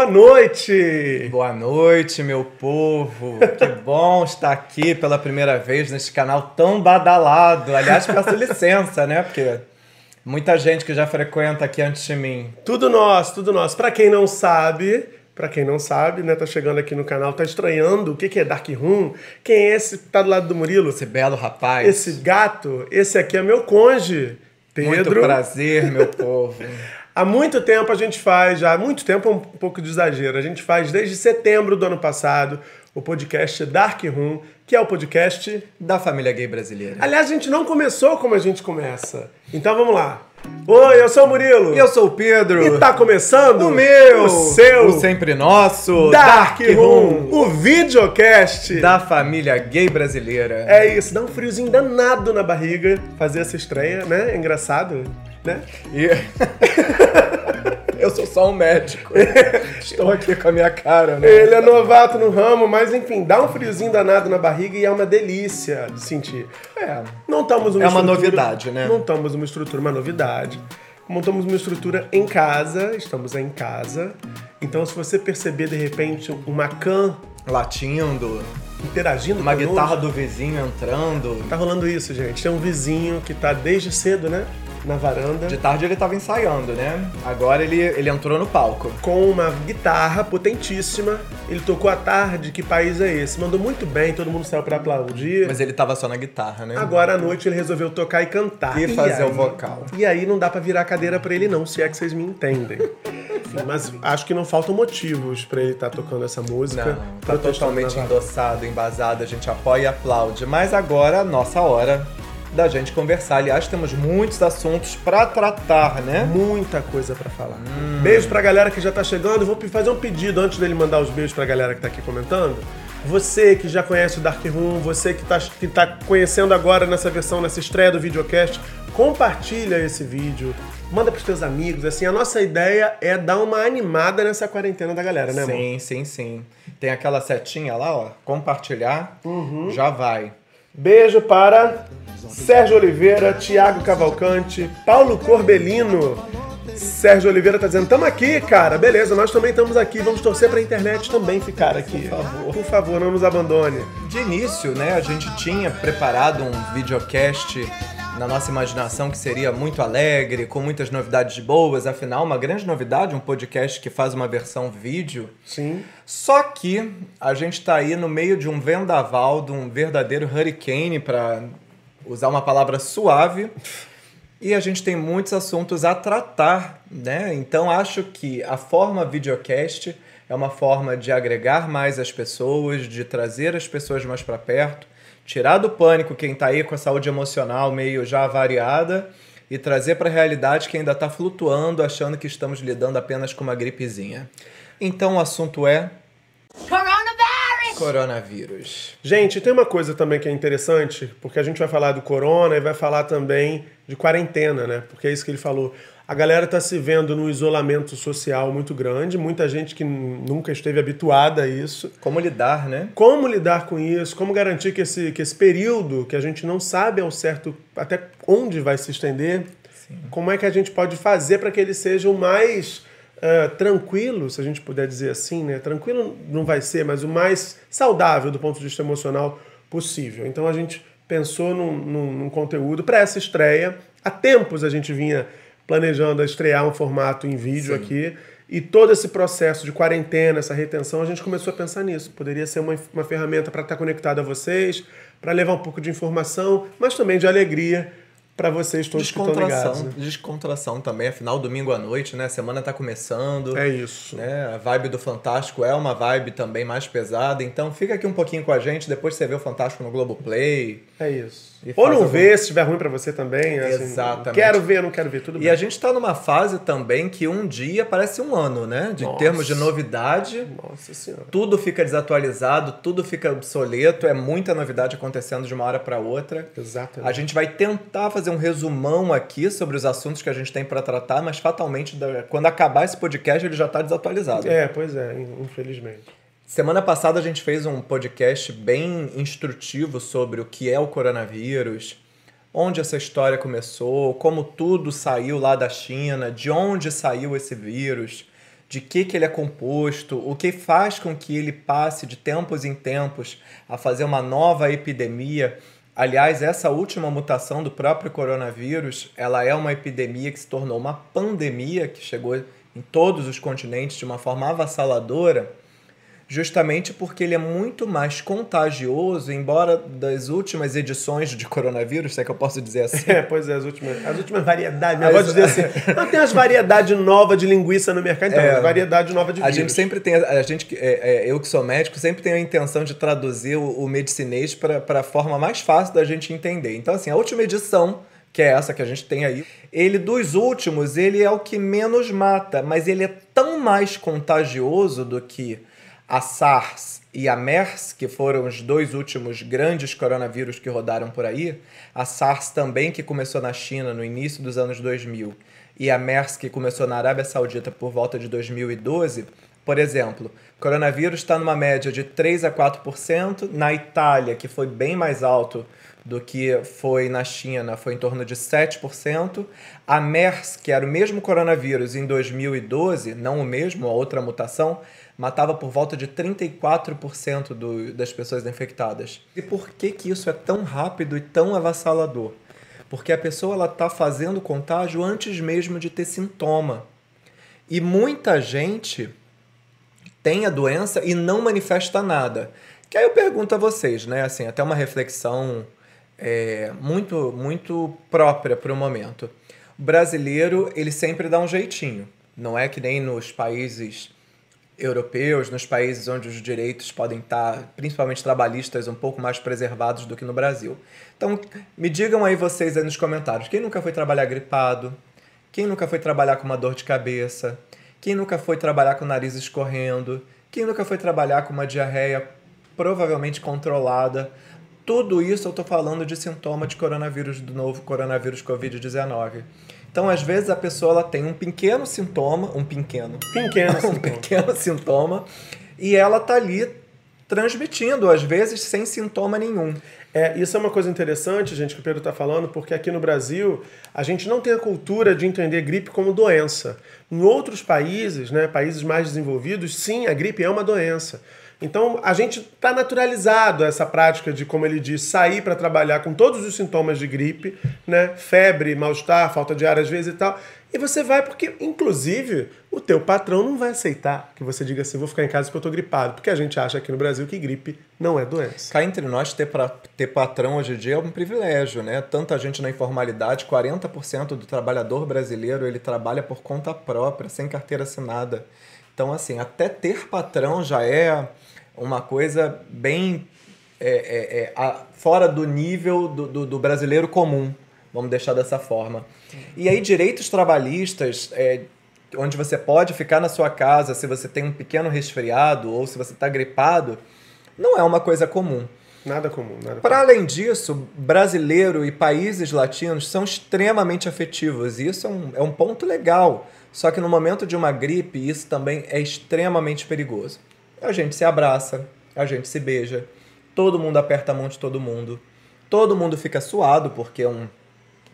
Boa noite! Boa noite, meu povo! Que bom estar aqui pela primeira vez neste canal tão badalado. Aliás, peço licença, né? Porque muita gente que já frequenta aqui antes de mim. Tudo nosso, tudo nosso. Pra quem não sabe, pra quem não sabe, né, tá chegando aqui no canal, tá estranhando o que, que é Dark Room, quem é esse que tá do lado do Murilo? Esse belo rapaz. Esse gato, esse aqui é meu conge, Pedro. Muito prazer, meu povo. Há muito tempo a gente faz, já há muito tempo é um pouco de exagero, a gente faz desde setembro do ano passado o podcast Dark Room, que é o podcast Da família gay brasileira. Aliás, a gente não começou como a gente começa. Então vamos lá. Oi, eu sou o Murilo. E eu sou o Pedro. E tá começando o meu, o seu, o sempre nosso Dark, Room, o videocast da família gay brasileira. É isso, dá um friozinho danado na barriga fazer essa estreia, né? É engraçado, né? E... eu sou só um médico. Estou aqui com a minha cara, né? Ele é novato no ramo, mas enfim, dá um friozinho danado na barriga e é uma delícia de sentir. É. Não estamos uma É uma novidade, né? Não estamos uma estrutura, uma novidade. Montamos uma estrutura em casa, estamos em casa. Então, se você perceber de repente uma can Latindo, interagindo uma conosco, guitarra do vizinho entrando. Tá rolando isso, gente. Tem um vizinho que tá desde cedo, né? Na varanda. De tarde ele tava ensaiando, né? Agora ele, ele entrou no palco. Com uma guitarra potentíssima. Ele tocou à tarde. Que país é esse? Mandou muito bem, todo mundo saiu pra aplaudir. Mas ele tava só na guitarra, né? Agora à noite ele resolveu tocar e cantar. E fazer o aí- vocal. E aí não dá pra virar a cadeira pra ele não, se é que vocês me entendem. Enfim, mas acho que não faltam motivos pra ele estar tocando essa música. Não, tá totalmente endossado, embasado, a gente apoia e aplaude. Mas agora, é a nossa hora da gente conversar. Aliás, temos muitos assuntos pra tratar, né? Muita coisa pra falar. Hum. Beijo pra galera que já tá chegando. Vou fazer um pedido antes dele mandar os beijos pra galera que tá aqui comentando. Você que já conhece o Dark Room, você que tá, que tá conhecendo agora nessa versão, nessa estreia do videocast, compartilha esse vídeo, manda pros teus amigos. Assim, a nossa ideia é dar uma animada nessa quarentena da galera, né, amor? Sim, sim, sim. Tem aquela setinha lá, ó. Compartilhar, Uhum. já vai. Beijo para Sérgio Oliveira, Thiago Cavalcante, Paulo Corbelino. Sérgio Oliveira tá dizendo, tamo aqui, cara. Beleza, nós também estamos aqui. Vamos torcer pra internet também ficar aqui. Por favor. Por favor, não nos abandone. De início, né, a gente tinha preparado um videocast na nossa imaginação que seria muito alegre, com muitas novidades boas. Afinal, uma grande novidade, um podcast que faz uma versão vídeo. Sim. Só que a gente tá aí no meio de um vendaval, de um verdadeiro hurricane, para usar uma palavra suave. E a gente tem muitos assuntos a tratar, né? Então acho que a forma videocast é uma forma de agregar mais as pessoas, de trazer as pessoas mais para perto, tirar do pânico quem tá aí com a saúde emocional meio já variada e trazer para a realidade quem ainda tá flutuando, achando que estamos lidando apenas com uma gripezinha. Então o assunto é Coronavirus! coronavírus. Gente, tem uma coisa também que é interessante, porque a gente vai falar do corona e vai falar também de quarentena, né? Porque é isso que ele falou. A galera tá se vendo num isolamento social muito grande, muita gente que nunca esteve habituada a isso. Como lidar, né? Como lidar com isso? Como garantir que esse, que esse período, que a gente não sabe ao certo até onde vai se estender, como é que a gente pode fazer para que ele seja o mais eh, tranquilo, se a gente puder dizer assim, né? Tranquilo não vai ser, mas o mais saudável do ponto de vista emocional possível. Então a gente pensou num, num- num conteúdo para essa estreia. Há tempos a gente vinha planejando estrear um formato em vídeo aqui. E todo esse processo de quarentena, essa retenção, a gente começou a pensar nisso. Poderia ser uma, uma ferramenta para estar conectado a vocês, para levar um pouco de informação, mas também de alegria para vocês todos que estão ligados. Descontração, né? descontração também, afinal, domingo à noite, né? A semana tá começando. É isso. Né? A vibe do Fantástico é uma vibe também mais pesada, então fica aqui um pouquinho com a gente, depois você vê o Fantástico no Globoplay. É isso. E Ou não algum- vê, se estiver ruim para você também. assim, Exatamente. Quero ver, não quero ver, tudo E bem. a gente tá numa fase também que um dia parece um ano, né? De Nossa. termos de novidade, Nossa senhora. tudo fica desatualizado, tudo fica obsoleto, é muita novidade acontecendo de uma hora para outra. Exatamente. A gente vai tentar fazer um resumão aqui sobre os assuntos que a gente tem para tratar, mas fatalmente, quando acabar esse podcast, ele já tá desatualizado. É, pois é, infelizmente. Semana passada a gente fez um podcast bem instrutivo sobre o que é o coronavírus, onde essa história começou, como tudo saiu lá da China, de onde saiu esse vírus, de que, que ele é composto, o que faz com que ele passe de tempos em tempos a fazer uma nova epidemia. Aliás, essa última mutação do próprio coronavírus, ela é uma epidemia que se tornou uma pandemia que chegou em todos os continentes de uma forma avassaladora justamente porque ele é muito mais contagioso, embora das últimas edições de coronavírus, se é que eu posso dizer assim. É, pois é, as últimas, as últimas variedades. Mas, pode dizer assim, não tem as variedades novas de linguiça no mercado, então, é, variedade nova de A gente sempre tem, a gente, é, é, eu que sou médico, sempre tenho a intenção de traduzir o, o medicinês para a forma mais fácil da gente entender. Então, assim, a última edição que é essa que a gente tem aí. Ele dos últimos, ele é o que menos mata, mas ele é tão mais contagioso do que a SARS e a MERS, que foram os dois últimos grandes coronavírus que rodaram por aí, a SARS também, que começou na China no início dos anos 2000, e a MERS, que começou na Arábia Saudita por volta de 2012, por exemplo, coronavírus está numa média de 3 a 4%, na Itália, que foi bem mais alto do que foi na China, foi em torno de 7%. A MERS, que era o mesmo coronavírus em 2012, não o mesmo, a outra mutação, matava por volta de 34% do, das pessoas infectadas. E por que, que isso é tão rápido e tão avassalador? Porque a pessoa está fazendo contágio antes mesmo de ter sintoma. E muita gente tem a doença e não manifesta nada. Que aí eu pergunto a vocês, né? Assim, até uma reflexão é, muito, muito própria para o momento. O brasileiro, ele sempre dá um jeitinho. Não é que nem nos países europeus, nos países onde os direitos podem estar, principalmente trabalhistas, um pouco mais preservados do que no Brasil. Então, me digam aí vocês aí nos comentários, quem nunca foi trabalhar gripado? Quem nunca foi trabalhar com uma dor de cabeça? Quem nunca foi trabalhar com o nariz escorrendo? Quem nunca foi trabalhar com uma diarreia provavelmente controlada? Tudo isso eu estou falando de sintoma de coronavírus, do novo coronavírus Covid-19. Então, às vezes, a pessoa ela tem um pequeno sintoma, um pequeno, pequeno um pequeno sintoma, e ela tá ali transmitindo, às vezes, sem sintoma nenhum. É, isso é uma coisa interessante, gente, que o Pedro está falando, porque aqui no Brasil a gente não tem a cultura de entender gripe como doença. Em outros países, né, países mais desenvolvidos, sim, a gripe é uma doença. Então a gente está naturalizado essa prática de, como ele diz, sair para trabalhar com todos os sintomas de gripe, né? Febre, mal-estar, falta de ar às vezes e tal. E você vai porque, inclusive, o teu patrão não vai aceitar que você diga assim, vou ficar em casa porque eu estou gripado. Porque a gente acha aqui no Brasil que gripe não é doença. Cá entre nós, ter, pra, ter patrão hoje em dia é um privilégio, né? Tanta gente na informalidade, 40% do trabalhador brasileiro, ele trabalha por conta própria, sem carteira assinada. Então, assim, até ter patrão já é uma coisa bem é, é, é, a, fora do nível do, do, do, brasileiro comum, vamos deixar dessa forma. E aí, direitos trabalhistas, é, onde você pode ficar na sua casa se você tem um pequeno resfriado ou se você está gripado, não é uma coisa comum. Nada comum. Para além disso, brasileiro e países latinos são extremamente afetivos. E isso é um, é um ponto legal. Só que no momento de uma gripe, isso também é extremamente perigoso. A gente se abraça, a gente se beija, todo mundo aperta a mão de todo mundo, todo mundo fica suado porque é um,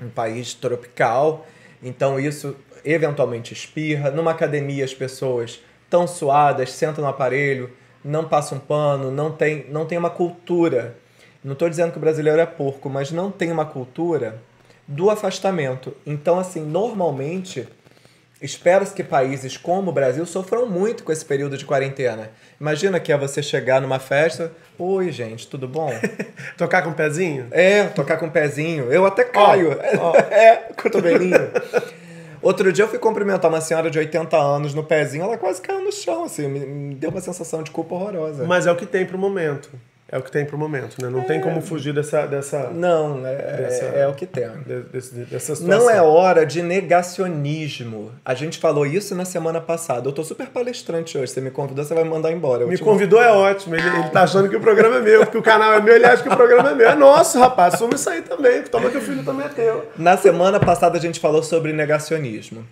um país tropical, então isso eventualmente espirra. Numa academia as pessoas estão suadas, sentam no aparelho, não passam pano, não tem, não tem uma cultura. Não estou dizendo que o brasileiro é porco, mas não tem uma cultura do afastamento. Então, assim, normalmente Espera-se que países como o Brasil sofram muito com esse período de quarentena. Imagina que é você chegar numa festa, oi gente, tudo bom? tocar com o pezinho? É, tocar com o pezinho. Eu até caio. Oh, oh. É, cotovelinho. Outro dia eu fui cumprimentar uma senhora de 80 anos no pezinho, ela quase caiu no chão, assim, me deu uma sensação de culpa horrorosa. Mas é o que tem pro momento. É o que tem pro momento, né? Não é. tem como fugir dessa. dessa não, é, dessa, é, é o que tem. Desse, dessa situação. Não é hora de negacionismo. A gente falou isso na semana passada. Eu tô super palestrante hoje. Você me convidou, você vai me mandar embora. me convidou é ótimo. Ele, ele tá achando que o programa é meu, que o canal é meu. Ele acha que o programa é meu. É nosso, rapaz. Assume isso aí também. Toma que o filho também é teu. Na semana passada a gente falou sobre negacionismo.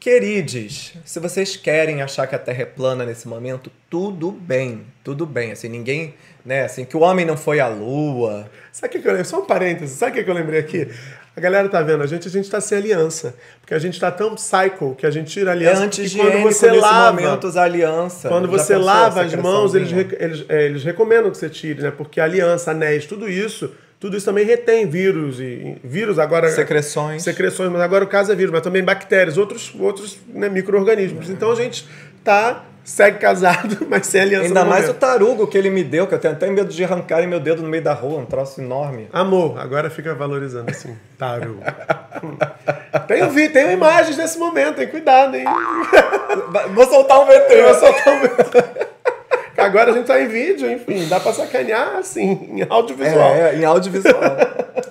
Queridos, se vocês querem achar que a Terra é plana nesse momento, tudo bem, tudo bem. Assim, ninguém, né, assim, que o homem não foi à lua. Sabe o que eu lembrei? Só um parênteses, sabe o que eu lembrei aqui? A galera tá vendo a gente, a gente tá sem aliança. Porque a gente tá tão psycho que a gente tira a É aliança. antes de quando você lava, momento usar aliança. quando você lava as mãos, eles, eles, é, eles recomendam que você tire, né? Porque aliança, anéis, tudo isso, tudo isso também retém vírus e vírus agora Secreções. secreções, mas agora o caso é vírus, mas também bactérias, outros outros né, micro-organismos. Então a gente tá segue casado, mas sem aliança Ainda mais o tarugo que ele me deu, que eu tenho até medo de arrancarem meu dedo no meio da rua, um troço enorme. Amor, agora fica valorizando assim. Taru. tenho, vi, tenho imagens desse momento, hein? Cuidado, hein? Vou soltar um VT. Eu só tô... Agora a gente tá em vídeo, enfim, dá pra sacanear assim, em audiovisual. É, em audiovisual.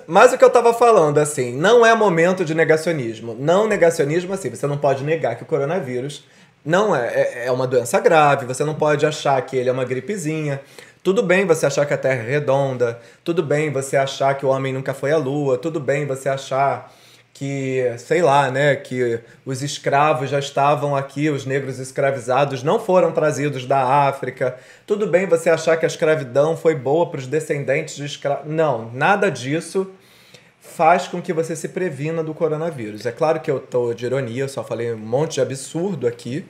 Mas o que eu tava falando, assim, não é momento de negacionismo. Não negacionismo, assim, você não pode negar que o coronavírus não é, é, é uma doença grave, você não pode achar que ele é uma gripezinha. Tudo bem você achar que a Terra é redonda, tudo bem você achar que o homem nunca foi à Lua, tudo bem você achar que, sei lá, né, que os escravos já estavam aqui, os negros escravizados não foram trazidos da África. Tudo bem você achar que a escravidão foi boa para os descendentes de escravos. Não, nada disso faz com que você se previna do coronavírus. É claro que eu tô de ironia, eu só falei um monte de absurdo aqui.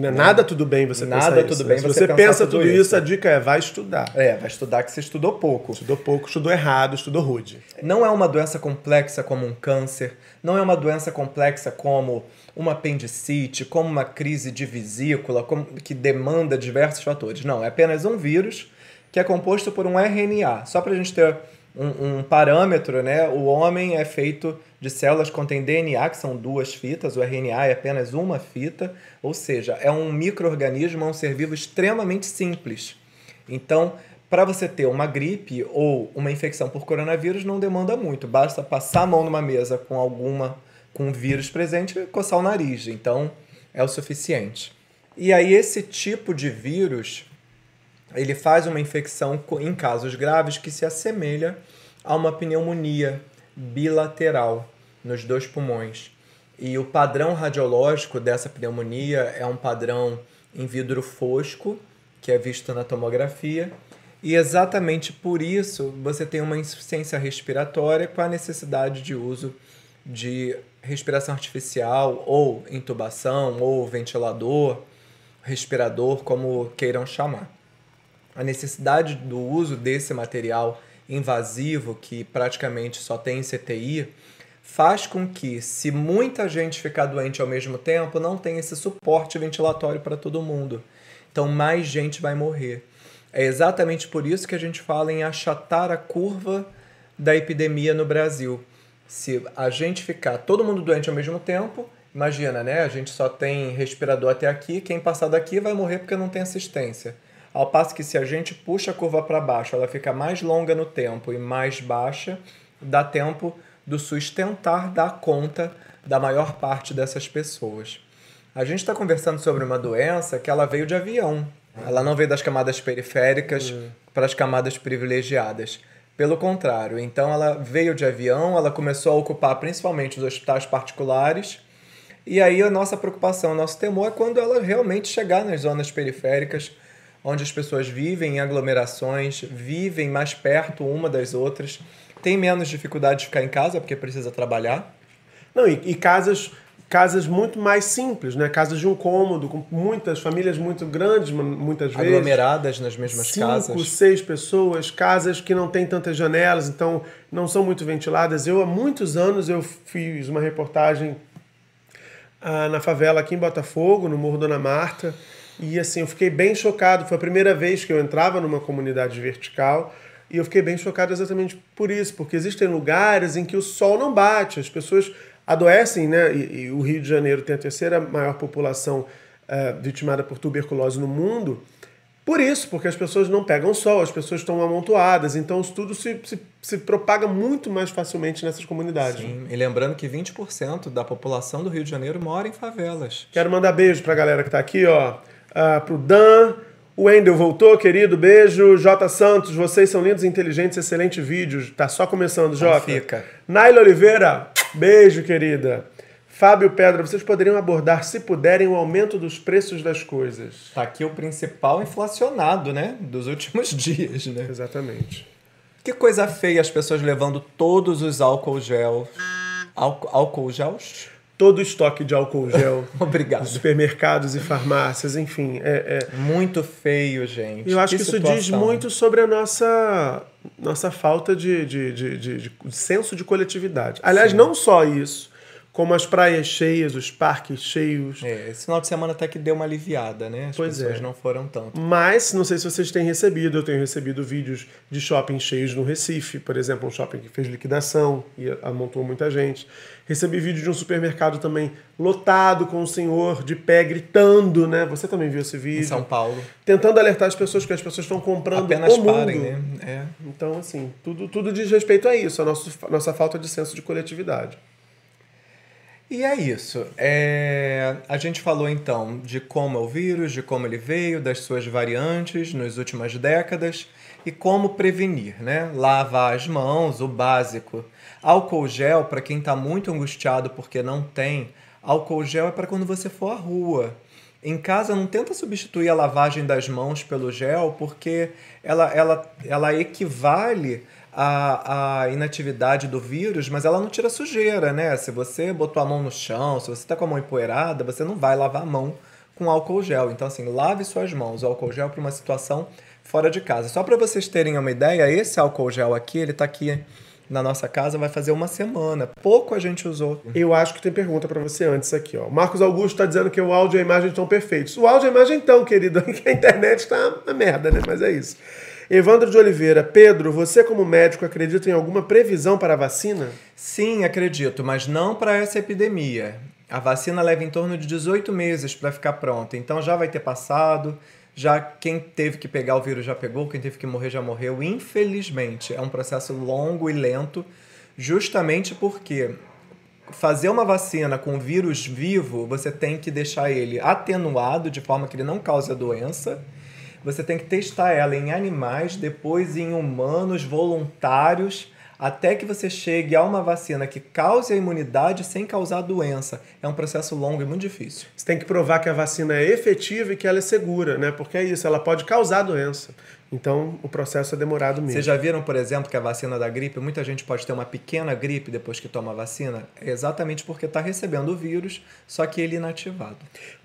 Não é nada tudo bem você Nada pensar tudo isso, bem né? Se você você pensa tudo tudo isso, isso. a dica é vai estudar. É, vai estudar que você estudou pouco. Estudou pouco, estudou errado, estudou rude. Não é uma doença complexa como um câncer, não é uma doença complexa como uma apendicite, como uma crise de vesícula, como, que demanda diversos fatores. Não, é apenas um vírus que é composto por um RNA. Só para a gente ter um, um parâmetro, né? O homem é feito de células que contêm DNA, que são duas fitas, o RNA é apenas uma fita, ou seja, é um microorganismo, é um ser vivo extremamente simples. Então, para você ter uma gripe ou uma infecção por coronavírus, não demanda muito. Basta passar a mão numa mesa com alguma com vírus presente e coçar o nariz. Então, é o suficiente. E aí, esse tipo de vírus, ele faz uma infecção em casos graves que se assemelha a uma pneumonia bilateral nos dois pulmões. E o padrão radiológico dessa pneumonia é um padrão em vidro fosco, que é visto na tomografia, e exatamente por isso você tem uma insuficiência respiratória com a necessidade de uso de respiração artificial, ou intubação, ou ventilador, respirador, como queiram chamar. A necessidade do uso desse material invasivo, que praticamente só tem em CTI, faz com que, se muita gente ficar doente ao mesmo tempo, não tenha esse suporte ventilatório para todo mundo. Então, mais gente vai morrer. É exatamente por isso que a gente fala em achatar a curva da epidemia no Brasil. Se a gente ficar todo mundo doente ao mesmo tempo, imagina, né? A gente só tem respirador até aqui, quem passar daqui vai morrer porque não tem assistência. Ao passo que se a gente puxa a curva para baixo, ela fica mais longa no tempo e mais baixa, dá tempo do SUS tentar dar conta da maior parte dessas pessoas. A gente está conversando sobre uma doença que ela veio de avião. Ela não veio das camadas periféricas para as camadas privilegiadas. Pelo contrário, então ela veio de avião, ela começou a ocupar principalmente os hospitais particulares. E aí a nossa preocupação, o nosso temor é quando ela realmente chegar nas zonas periféricas, onde as pessoas vivem em aglomerações, vivem mais perto uma das outras, tem menos dificuldade de ficar em casa porque precisa trabalhar. Não, e, e casas casas muito mais simples, né? Casas de um cômodo, com muitas famílias muito grandes, mu- muitas vezes. aglomeradas nas mesmas Cinco, casas. seis pessoas, casas que não têm tantas janelas, então não são muito ventiladas. Eu, há muitos anos, eu fiz uma reportagem ah, na favela aqui em Botafogo, no Morro Dona Marta, e assim, eu fiquei bem chocado. Foi a primeira vez que eu entrava numa comunidade vertical, e eu fiquei bem chocado exatamente por isso, porque existem lugares em que o sol não bate, as pessoas adoecem, né? E, e o Rio de Janeiro tem a terceira maior população eh, vitimada por tuberculose no mundo. Por isso, porque as pessoas não pegam sol, as pessoas estão amontoadas, então isso tudo se, se, se propaga muito mais facilmente nessas comunidades. Sim, e lembrando que 20% da população do Rio de Janeiro mora em favelas. Quero mandar beijo pra galera que tá aqui, ó. Ah, pro Dan, o Wendel voltou, querido, beijo. J Santos, vocês são lindos, inteligentes, excelente vídeo. Tá só começando, Jota. fica. Naila Oliveira, beijo, querida. Fábio Pedra, vocês poderiam abordar, se puderem, o aumento dos preços das coisas. Tá aqui o principal inflacionado, né? Dos últimos dias, né? Exatamente. Que coisa feia as pessoas levando todos os álcool gel. Álcool, álcool gels? Todo o estoque de álcool gel. Obrigado. Supermercados e farmácias, enfim. É, é, Muito feio, gente. Eu acho que, que isso diz muito sobre a nossa, nossa falta de, de, de, de, de senso de coletividade. Aliás, Sim. não só isso, como as praias cheias, os parques cheios. É, esse final de semana até que deu uma aliviada, né? As pois pessoas é. não foram tanto. Mas, não sei se vocês têm recebido, eu tenho recebido vídeos de shopping cheios no Recife, por exemplo, um shopping que fez liquidação e amontou muita gente. Recebi vídeo de um supermercado também lotado com o um senhor de pé gritando, né? Você também viu esse vídeo? Em São Paulo. Tentando alertar as pessoas que as pessoas estão comprando Apenas o mundo. parem, né? É. Então, assim, tudo, tudo diz respeito a isso, a nosso, nossa falta de senso de coletividade. E é isso. É... A gente falou então de como é o vírus, de como ele veio, das suas variantes nas últimas décadas e como prevenir, né? Lavar as mãos, o básico. Álcool gel, para quem está muito angustiado porque não tem, álcool gel é para quando você for à rua. Em casa, não tenta substituir a lavagem das mãos pelo gel, porque ela, ela, ela equivale a, a inatividade do vírus, mas ela não tira sujeira, né? Se você botou a mão no chão, se você está com a mão empoeirada, você não vai lavar a mão com álcool gel. Então, assim, lave suas mãos. O álcool gel para uma situação fora de casa. Só para vocês terem uma ideia, esse álcool gel aqui, ele está aqui na nossa casa vai fazer uma semana. Pouco a gente usou. Eu acho que tem pergunta para você antes aqui, ó. Marcos Augusto está dizendo que o áudio e a imagem estão perfeitos. O áudio e a imagem estão, querido, que a internet está na merda, né? Mas é isso. Evandro de Oliveira, Pedro, você como médico acredita em alguma previsão para a vacina? Sim, acredito, mas não para essa epidemia. A vacina leva em torno de 18 meses para ficar pronta, então já vai ter passado. Já quem teve que pegar o vírus já pegou, quem teve que morrer já morreu. Infelizmente, é um processo longo e lento, justamente porque fazer uma vacina com vírus vivo, você tem que deixar ele atenuado de forma que ele não cause a doença você tem que testar ela em animais, depois em humanos voluntários, até que você chegue a uma vacina que cause a imunidade sem causar doença. É um processo longo e muito difícil. Você tem que provar que a vacina é efetiva e que ela é segura, né? Porque é isso, ela pode causar doença. Então, o processo é demorado mesmo. Vocês já viram, por exemplo, que a vacina da gripe, muita gente pode ter uma pequena gripe depois que toma a vacina? É exatamente porque está recebendo o vírus, só que ele inativado.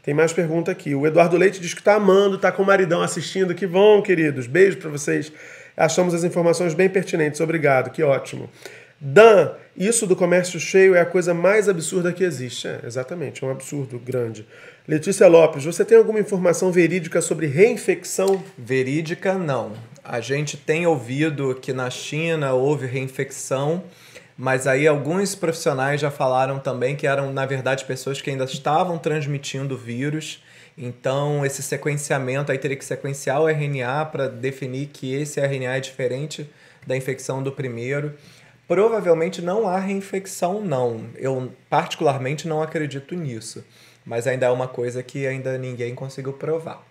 Tem mais pergunta aqui. O Eduardo Leite diz que está amando, está com o maridão assistindo. Que bom, queridos. Beijo para vocês. Achamos as informações bem pertinentes. Obrigado, que ótimo. Dan, isso do comércio cheio é a coisa mais absurda que existe. É, exatamente, é um absurdo grande. Letícia Lopes, você tem alguma informação verídica sobre reinfecção? Verídica, não. A gente tem ouvido que na China houve reinfecção, mas aí alguns profissionais já falaram também que eram, na verdade, pessoas que ainda estavam transmitindo vírus. Então, esse sequenciamento aí teria que sequenciar o RNA para definir que esse RNA é diferente da infecção do primeiro. Provavelmente não há reinfecção, não. Eu, particularmente, não acredito nisso. Mas ainda é uma coisa que ainda ninguém conseguiu provar.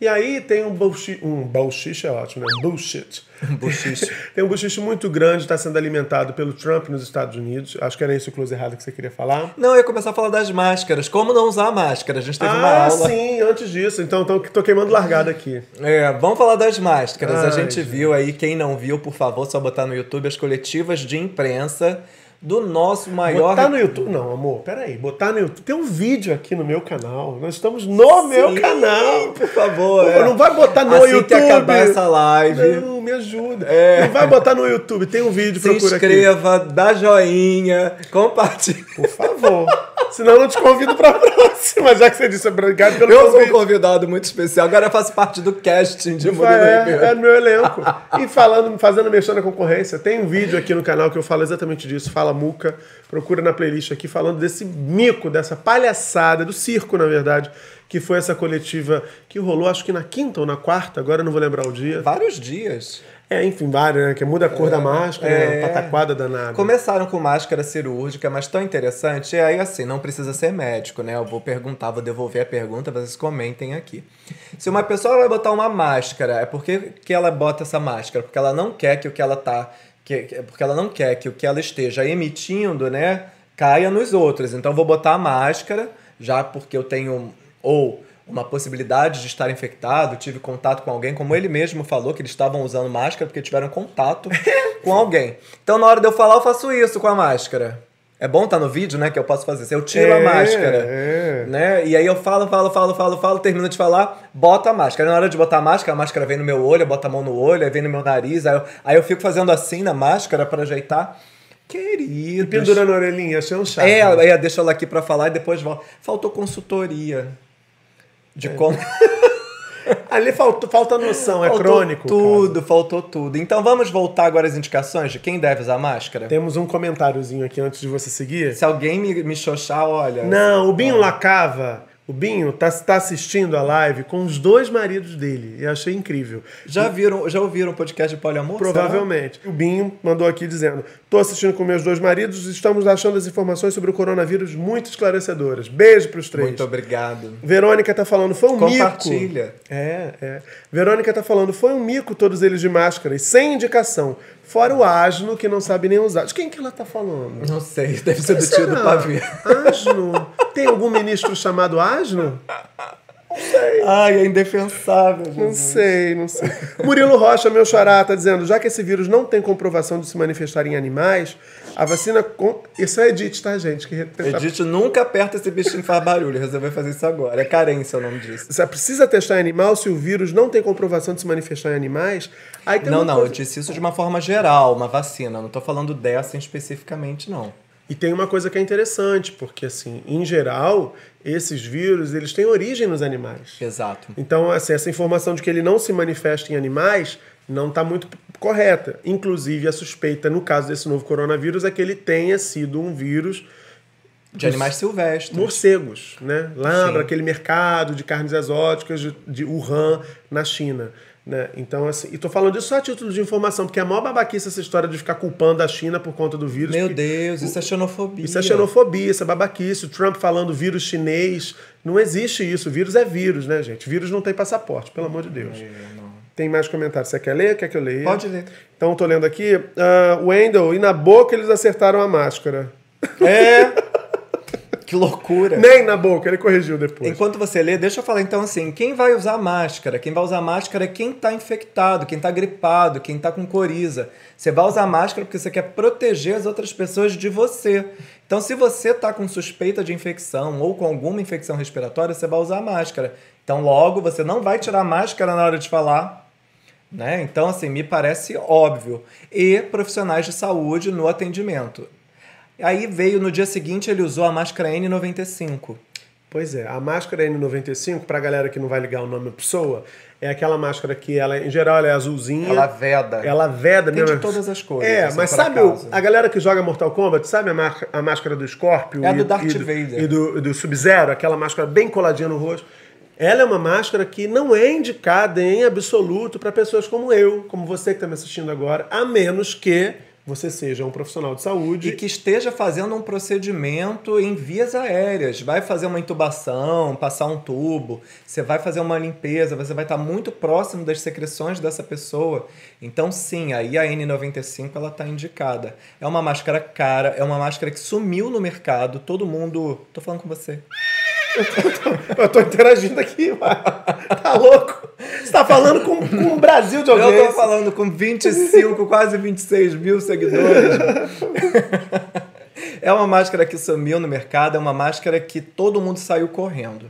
E aí tem um bullshit, um bullshit é ótimo, né? Um bullshit. Bullshit. tem um bullshit muito grande, está sendo alimentado pelo Trump nos Estados Unidos. Acho que era isso o close errado que você queria falar. Não, eu ia começar a falar das máscaras. Como não usar máscara? A gente teve ah, uma aula. sim, antes disso. Então, então tô queimando largada aqui. É, vamos falar das máscaras. Ai, a gente, gente viu aí, quem não viu, por favor, só botar no YouTube as coletivas de imprensa do nosso maior. Botar no YouTube. Não, amor, peraí. Botar no YouTube. Tem um vídeo aqui no meu canal. Nós estamos no Sim, meu canal. Por favor. Pô, é. Não vai botar no assim YouTube. que acabar essa live. Não, me ajuda. É. Não vai botar no YouTube. Tem um vídeo, Se procura inscreva, aqui. dá joinha, compartilha. Por favor. Senão eu não te convido pra próxima, já que você disse obrigado pelo Eu convite. sou um convidado muito especial. Agora eu faço parte do casting de Murilo é, é no meu elenco. E falando, fazendo mexendo na concorrência, tem um vídeo aqui no canal que eu falo exatamente disso. Fala Muca. Procura na playlist aqui falando desse mico, dessa palhaçada, do circo, na verdade, que foi essa coletiva que rolou, acho que na quinta ou na quarta, agora eu não vou lembrar o dia. Vários dias. É, enfim, vários, né? Que muda a cor é, da máscara, é, pataquada danada. Começaram com máscara cirúrgica, mas tão interessante. E aí, assim, não precisa ser médico, né? Eu vou perguntar, vou devolver a pergunta, vocês comentem aqui. Se uma pessoa vai botar uma máscara, é porque que ela bota essa máscara? Porque ela não quer que o que ela tá que, porque ela não quer que o que ela esteja emitindo, né, caia nos outros. Então vou botar a máscara, já porque eu tenho ou uma possibilidade de estar infectado, tive contato com alguém, como ele mesmo falou que eles estavam usando máscara porque tiveram contato com alguém. Então, na hora de eu falar, eu faço isso com a máscara. É bom estar no vídeo, né? Que eu posso fazer isso. Eu tiro a É, máscara. é. Né? E aí eu falo, falo, falo, falo, falo, termino de falar, boto a máscara. Na hora de botar a máscara, a máscara vem no meu olho, eu boto a mão no olho, aí vem no meu nariz. Aí eu, aí eu fico fazendo assim na máscara pra ajeitar. Querido. Pendura na orelhinha, achei um chato. É, aí deixa ela aqui pra falar e depois volta. Faltou consultoria. De É. como. Ali faltou, falta noção, é faltou crônico. Tudo, faltou tudo. Então vamos voltar agora às indicações de quem deve usar máscara? Temos um comentáriozinho aqui antes de você seguir. Se alguém me, me xoxar, olha. Não, o Binho Lacava, o Binho tá, tá assistindo a live com os dois maridos dele. E achei incrível. Já viram, já ouviram o podcast de poliamor? Provavelmente. O Binho mandou aqui dizendo: Tô assistindo com meus dois maridos e estamos achando as informações sobre o coronavírus muito esclarecedoras. Beijo pros Será? três. Muito obrigado. Verônica tá falando, foi um Compartilha. mico. É, é. Verônica tá falando, foi um mico todos eles de máscara e sem indicação. Fora o asno que não sabe nem usar. De quem que ela tá falando? Não sei, deve ser do Será? tio do pavê. Asno? Tem algum ministro chamado Asno? Ai, é indefensável, Não Jesus. sei, não sei. Murilo Rocha, meu xará, tá dizendo: já que esse vírus não tem comprovação de se manifestar em animais, a vacina. Com... Isso é Edith, tá, gente? Que Edith nunca aperta esse bichinho que faz barulho. Resolveu fazer isso agora. É carência o nome disso. Você precisa testar em animal se o vírus não tem comprovação de se manifestar em animais. Aí Não, não, eu coisa- disse isso de uma forma geral, uma vacina. Não tô falando dessa especificamente, não. E tem uma coisa que é interessante, porque assim, em geral, esses vírus, eles têm origem nos animais. Exato. Então, assim, essa informação de que ele não se manifesta em animais não está muito correta. Inclusive, a suspeita, no caso desse novo coronavírus, é que ele tenha sido um vírus De animais silvestres. morcegos, né? Lá para aquele mercado de carnes exóticas de, de Wuhan, na China. Né? Então, assim, e tô falando isso só a título de informação, porque é a maior babaquice essa história de ficar culpando a China por conta do vírus. Meu Deus, isso é xenofobia. Isso é xenofobia, isso é babaquice. O Trump falando vírus chinês. Não existe isso. Vírus é vírus, né, gente? Vírus não tem passaporte, pelo amor de Deus. Tem mais comentários. Você quer ler? Quer que eu leia? Pode ler. Então, tô lendo aqui. Uh, Wendell, e na boca eles acertaram a máscara. É. que loucura. Nem na boca, ele corrigiu depois. Enquanto você lê, deixa eu falar então assim: quem vai usar máscara? Quem vai usar máscara é quem está infectado, quem está gripado, quem está com coriza. Você vai usar máscara porque você quer proteger as outras pessoas de você. Então, se você está com suspeita de infecção ou com alguma infecção respiratória, você vai usar máscara. Então, logo, você não vai tirar máscara na hora de falar. Né? Então, assim, me parece óbvio. E profissionais de saúde no atendimento. Aí veio no dia seguinte, ele usou a máscara N95. Pois é, a máscara N95, pra galera que não vai ligar o nome à pessoa, é aquela máscara que ela, em geral, ela é azulzinha. Ela veda. Ela veda Tem de mesmo. todas as cores, É, assim, mas sabe o- acaso. a galera que joga Mortal Kombat, sabe a, a máscara do Scorpio? É a e- do Darth e Vader. E do, e do Sub-Zero, aquela máscara bem coladinha no rosto. Ela é uma máscara que não é indicada em absoluto para pessoas como eu, como você que está me assistindo agora, a menos que você seja um profissional de saúde. E que esteja fazendo um procedimento em vias aéreas. Vai fazer uma intubação, passar um tubo, você vai fazer uma limpeza, você vai estar muito próximo das secreções dessa pessoa. Então, sim, aí a N95 ela está indicada. É uma máscara cara, é uma máscara que sumiu no mercado, todo mundo. Tô falando com você. Eu tô interagindo aqui, mano. Tá louco? Você tá falando com, com o Brasil de Eu audiência. tô falando com 25, quase 26 mil seguidores. é uma máscara que sumiu no mercado, é uma máscara que todo mundo saiu correndo.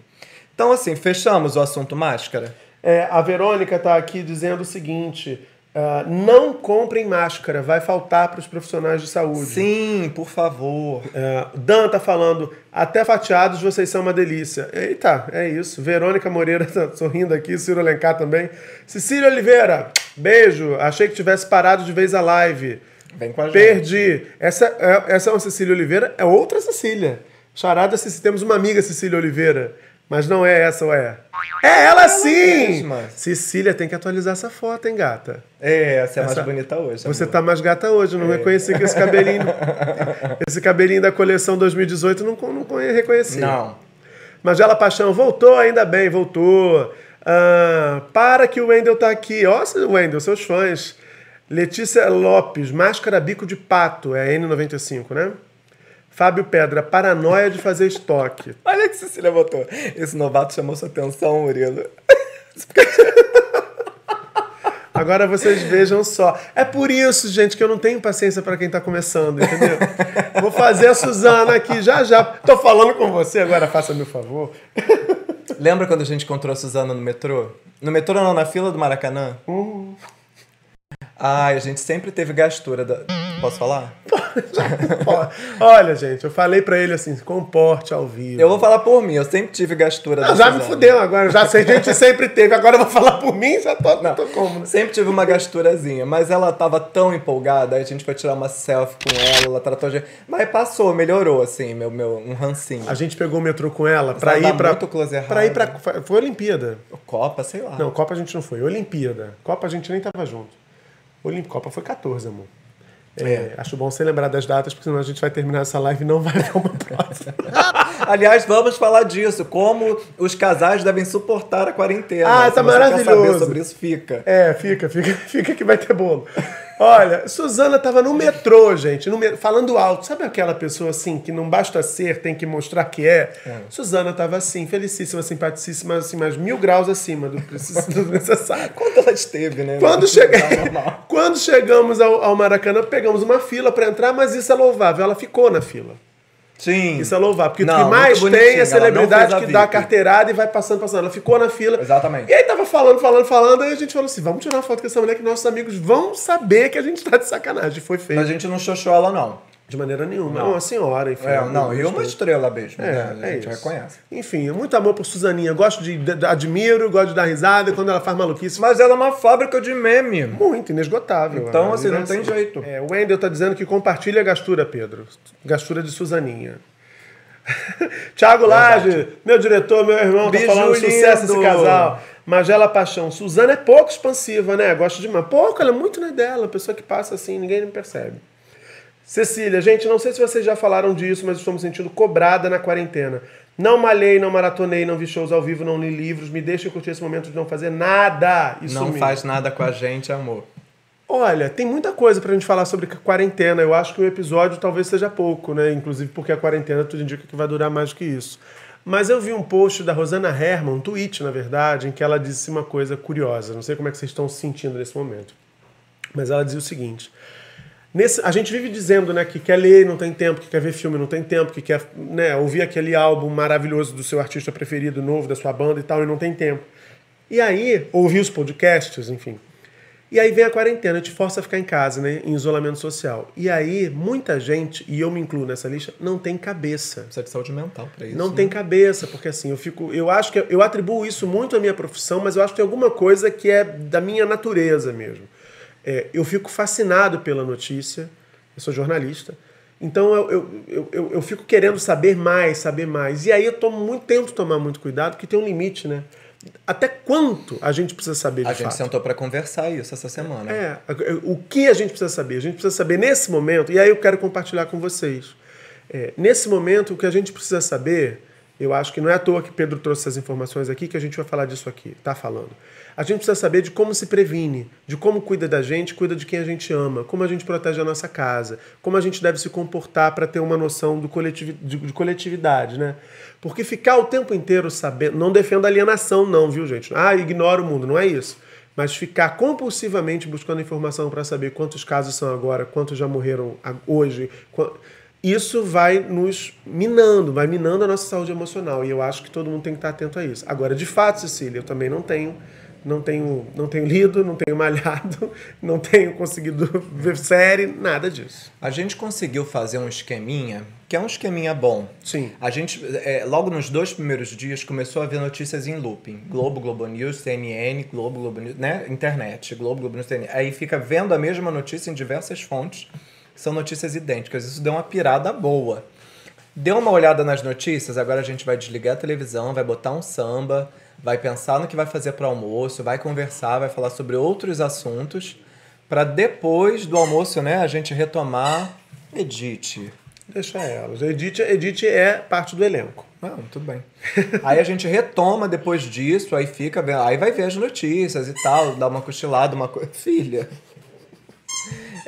Então, assim, fechamos o assunto máscara? É, a Verônica tá aqui dizendo o seguinte: ah, não comprem máscara, vai faltar para os profissionais de saúde. Sim, por favor. É, Dan tá falando, até fatiados vocês são uma delícia. Eita, é isso. Verônica Moreira tá sorrindo aqui, Ciro Alencar também. Cecília Oliveira, beijo. Achei que tivesse parado de vez a live. Vem com a gente. Perdi. Essa é, essa é uma Cecília Oliveira, é outra Cecília. Charada, Cecília. temos uma amiga Cecília Oliveira. Mas não é essa, ou é? É ela sim! mesma. Cecília, tem que atualizar essa foto, hein, gata? É, você é mais Essa- bonita hoje. Você amor. tá mais gata hoje, não reconheci que esse cabelinho. esse cabelinho da coleção 2018 não, não conhe- reconheci. Não. Magela Paixão, voltou, ainda bem, voltou. Ah, para que o Wendel tá aqui. Ó, Wendel, seus fãs. Letícia Lopes, máscara bico de pato, é a N95, né? Fábio Pedra, paranoia de fazer estoque. Olha que Cecília botou. Esse novato chamou sua atenção, Murilo. Agora vocês vejam só. É por isso, gente, que eu não tenho paciência para quem tá começando, entendeu? Vou fazer a Suzana aqui já já. Tô falando com você agora, faça meu favor. Lembra quando a gente encontrou a Suzana no metrô? No metrô não, na fila do Maracanã? Hum. Ai, a gente sempre teve gastura da... Posso falar? Olha, gente, eu falei pra ele assim, comporte ao vivo. Eu vou falar por mim, eu sempre tive gastura Ah, já me fudeu agora, já sei, a gente sempre teve. Agora eu vou falar por mim, já tô, tô como, né? Sempre tive uma gasturazinha, mas ela tava tão empolgada, a gente foi tirar uma selfie com ela, ela tratou a gente. Mas passou, melhorou, assim, meu, meu, um rancinho. A gente pegou o metrô com ela pra ela ir pra. muito close errado. pra ir pra. Foi Olimpíada. Copa, sei lá. Não, Copa a gente não foi. Olimpíada. Copa a gente nem tava junto. Olim... Copa foi 14, amor. É, Acho bom você lembrar das datas, porque senão a gente vai terminar essa live e não vai ver uma próxima. Aliás, vamos falar disso, como os casais devem suportar a quarentena. Ah, Se tá maravilhoso. saber sobre isso, fica. É, fica, fica, fica que vai ter bolo. Olha, Suzana tava no metrô, gente, no me- falando alto. Sabe aquela pessoa assim, que não basta ser, tem que mostrar que é? Suzana tava assim, felicíssima, simpaticíssima, assim, mais mil graus acima do, do necessário. Quanto ela esteve, né? Quando. Quando chegamos ao, ao Maracanã, pegamos uma fila para entrar, mas isso é louvável. Ela ficou na fila. Sim. Isso é louvável. Porque Não, o que mais tem é celebridade que dá a VIP. carteirada e vai passando, passando. Ela ficou na fila. Exatamente. E aí tava falando, falando, falando, aí a gente falou assim: vamos tirar uma foto com essa mulher que nossos amigos vão saber que a gente tá de sacanagem. Foi feito. A gente não xoxou ela, não. De maneira nenhuma. É uma senhora, enfim. É, não, eu e uma estrela mesmo. É, né? A é gente isso. reconhece. Enfim, muito amor por Suzaninha. Gosto de, de- admiro, gosto de dar risada quando ela faz maluquice. Mas ela é uma fábrica de meme. Muito inesgotável. Então, A assim, não é tem jeito. É, o Wendel tá dizendo que compartilha a gastura, Pedro. Gastura de Suzaninha. Tiago Laje, meu diretor, meu irmão, tá falando sucesso lindo. esse casal. Magela Paixão. Suzana é pouco expansiva, né? Gosto demais. Pouco, ela é muito na dela. Pessoa que passa assim, ninguém percebe. Cecília, gente, não sei se vocês já falaram disso, mas estou me sentindo cobrada na quarentena. Não malhei, não maratonei, não vi shows ao vivo, não li livros. Me deixa curtir esse momento de não fazer nada. Isso não me- faz nada com a gente, amor. Olha, tem muita coisa pra gente falar sobre quarentena. Eu acho que o episódio talvez seja pouco, né? Inclusive porque a quarentena tudo indica que vai durar mais do que isso. Mas eu vi um post da Rosana Herman, um tweet, na verdade, em que ela disse uma coisa curiosa. Não sei como é que vocês estão se sentindo nesse momento. Mas ela dizia o seguinte: Nesse, a gente vive dizendo né, que quer ler e não tem tempo, que quer ver filme e não tem tempo, que quer né, ouvir aquele álbum maravilhoso do seu artista preferido, novo, da sua banda e tal, e não tem tempo. E aí, ouvir os podcasts, enfim. E aí vem a quarentena, te força a ficar em casa, né, em isolamento social. E aí, muita gente, e eu me incluo nessa lista, não tem cabeça. Precisa de saúde mental pra isso. Não né? tem cabeça, porque assim, eu fico. Eu acho que eu atribuo isso muito à minha profissão, mas eu acho que tem alguma coisa que é da minha natureza mesmo. É, eu fico fascinado pela notícia, eu sou jornalista, então eu, eu, eu, eu, fico querendo saber mais, saber mais. E aí eu tomo muito, tento tomar muito cuidado, porque tem um limite, né? Até quanto a gente precisa saber de A gente fato? sentou pra conversar isso essa semana. É, o que a gente precisa saber? A gente precisa saber nesse momento, e aí eu quero compartilhar com vocês. É, nesse momento, o que a gente precisa saber, eu acho que não é à toa que Pedro trouxe essas informações aqui, que a gente vai falar disso aqui, tá falando. A gente precisa saber de como se previne, de como cuida da gente, cuida de quem a gente ama, como a gente protege a nossa casa, como a gente deve se comportar para ter uma noção do coletivi de, de coletividade, né? Porque ficar o tempo inteiro sabendo. Não defendo alienação, não, viu, gente? Ah, ignora o mundo, não é isso. Mas ficar compulsivamente buscando informação para saber quantos casos são agora, quantos já morreram hoje, qua- isso vai nos minando, vai minando a nossa saúde emocional. E eu acho que todo mundo tem que estar atento a isso. Agora, de fato, Cecília, eu também não tenho, não tenho, não tenho lido, não tenho malhado, não tenho conseguido ver série, nada disso. A gente conseguiu fazer um esqueminha, que é um esqueminha bom. Sim. A gente, é, logo nos dois primeiros dias, começou a ver notícias em looping. Globo, Globo News, CNN, Globo, Globo News, né? Internet, Globo, Globo News, CNN. Aí fica vendo a mesma notícia em diversas fontes, são notícias idênticas. Isso deu uma pirada boa. Deu uma olhada nas notícias, agora a gente vai desligar a televisão, vai botar um samba, vai pensar no que vai fazer para almoço, vai conversar, vai falar sobre outros assuntos, para depois do almoço, né, a gente retomar. Edite. Deixa elas. Edith, Edith é parte do elenco. Não, tudo bem. aí a gente retoma depois disso, aí fica, aí vai ver as notícias e tal, dá uma cochilada, uma coisa. Filha.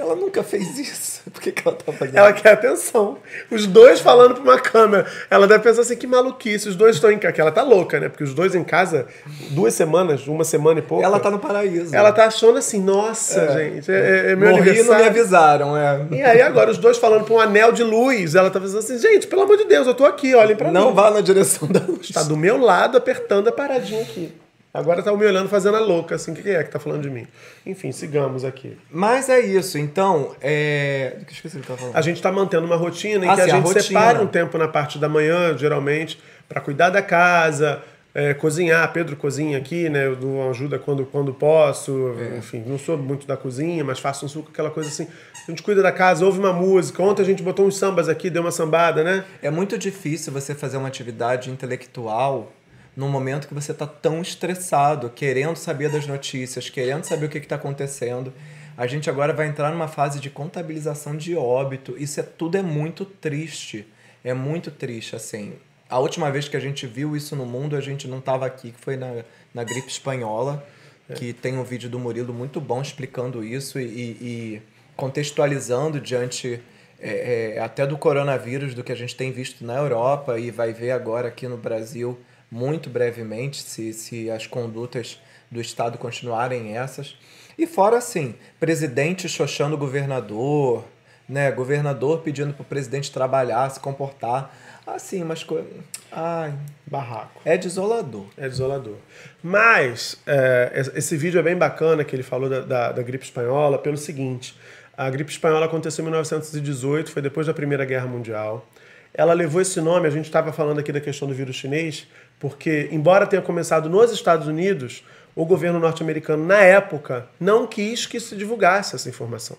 Ela nunca fez isso. Por que, que ela tá fazendo? Ela quer atenção. Os dois falando pra uma câmera. Ela deve pensar assim, que maluquice. Os dois estão em casa. Ela tá louca, né? Porque os dois em casa, duas semanas, uma semana e pouco. Ela tá no paraíso. Ela tá achando assim, nossa, gente, é, é meu Morri e não me aniversário. avisaram, é. E aí agora os dois falando pra um anel de luz. Ela tá pensando assim, gente, pelo amor de Deus, eu tô aqui, olhem pra Não mim. vá na direção da luz. Tá do meu lado apertando a paradinha aqui. Agora tá me olhando fazendo a louca, assim, o que é que tá falando de mim? Enfim, sigamos aqui. Mas é isso, então, é... Do que esqueci que tava falando? A gente tá mantendo uma rotina em Ah, que a sim, a gente rotina. separa um tempo na parte da manhã, geralmente, para cuidar da casa, é, cozinhar. Pedro cozinha aqui, né? Eu dou ajuda quando, quando posso. É. Enfim, não sou muito da cozinha, mas faço um suco, aquela coisa assim. A gente cuida da casa, ouve uma música. Ontem a gente botou uns sambas aqui, deu uma sambada, né? É muito difícil você fazer uma atividade intelectual num momento que você tá tão estressado, querendo saber das notícias, querendo saber o que está acontecendo. A gente agora vai entrar numa fase de contabilização de óbito. Isso é tudo é muito triste. É muito triste, assim. A última vez que a gente viu isso no mundo, a gente não estava aqui, que foi na, na gripe espanhola, que tem um vídeo do Murilo muito bom explicando isso e, e contextualizando diante é, é, até do coronavírus, do que a gente tem visto na Europa e vai ver agora aqui no Brasil muito brevemente, se, se as condutas do Estado continuarem essas. E fora assim, presidente xoxando o governador, né? Governador pedindo pro presidente trabalhar, se comportar. Assim, umas coisas. Ai, Barraco. é desolador. É desolador. Mas é, esse vídeo é bem bacana que ele falou da, da, da gripe espanhola pelo seguinte: a gripe espanhola aconteceu em 1918, foi depois da Primeira Guerra Mundial. Ela levou esse nome, a gente estava falando aqui da questão do vírus chinês, porque, embora tenha começado nos Estados Unidos, o governo norte-americano, na época, não quis que se divulgasse essa informação.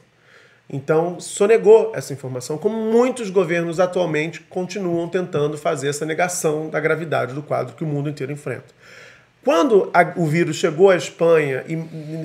Então, sonegou essa informação, como muitos governos atualmente continuam tentando fazer essa negação da gravidade do quadro que o mundo inteiro enfrenta. Quando a- o vírus chegou à Espanha e,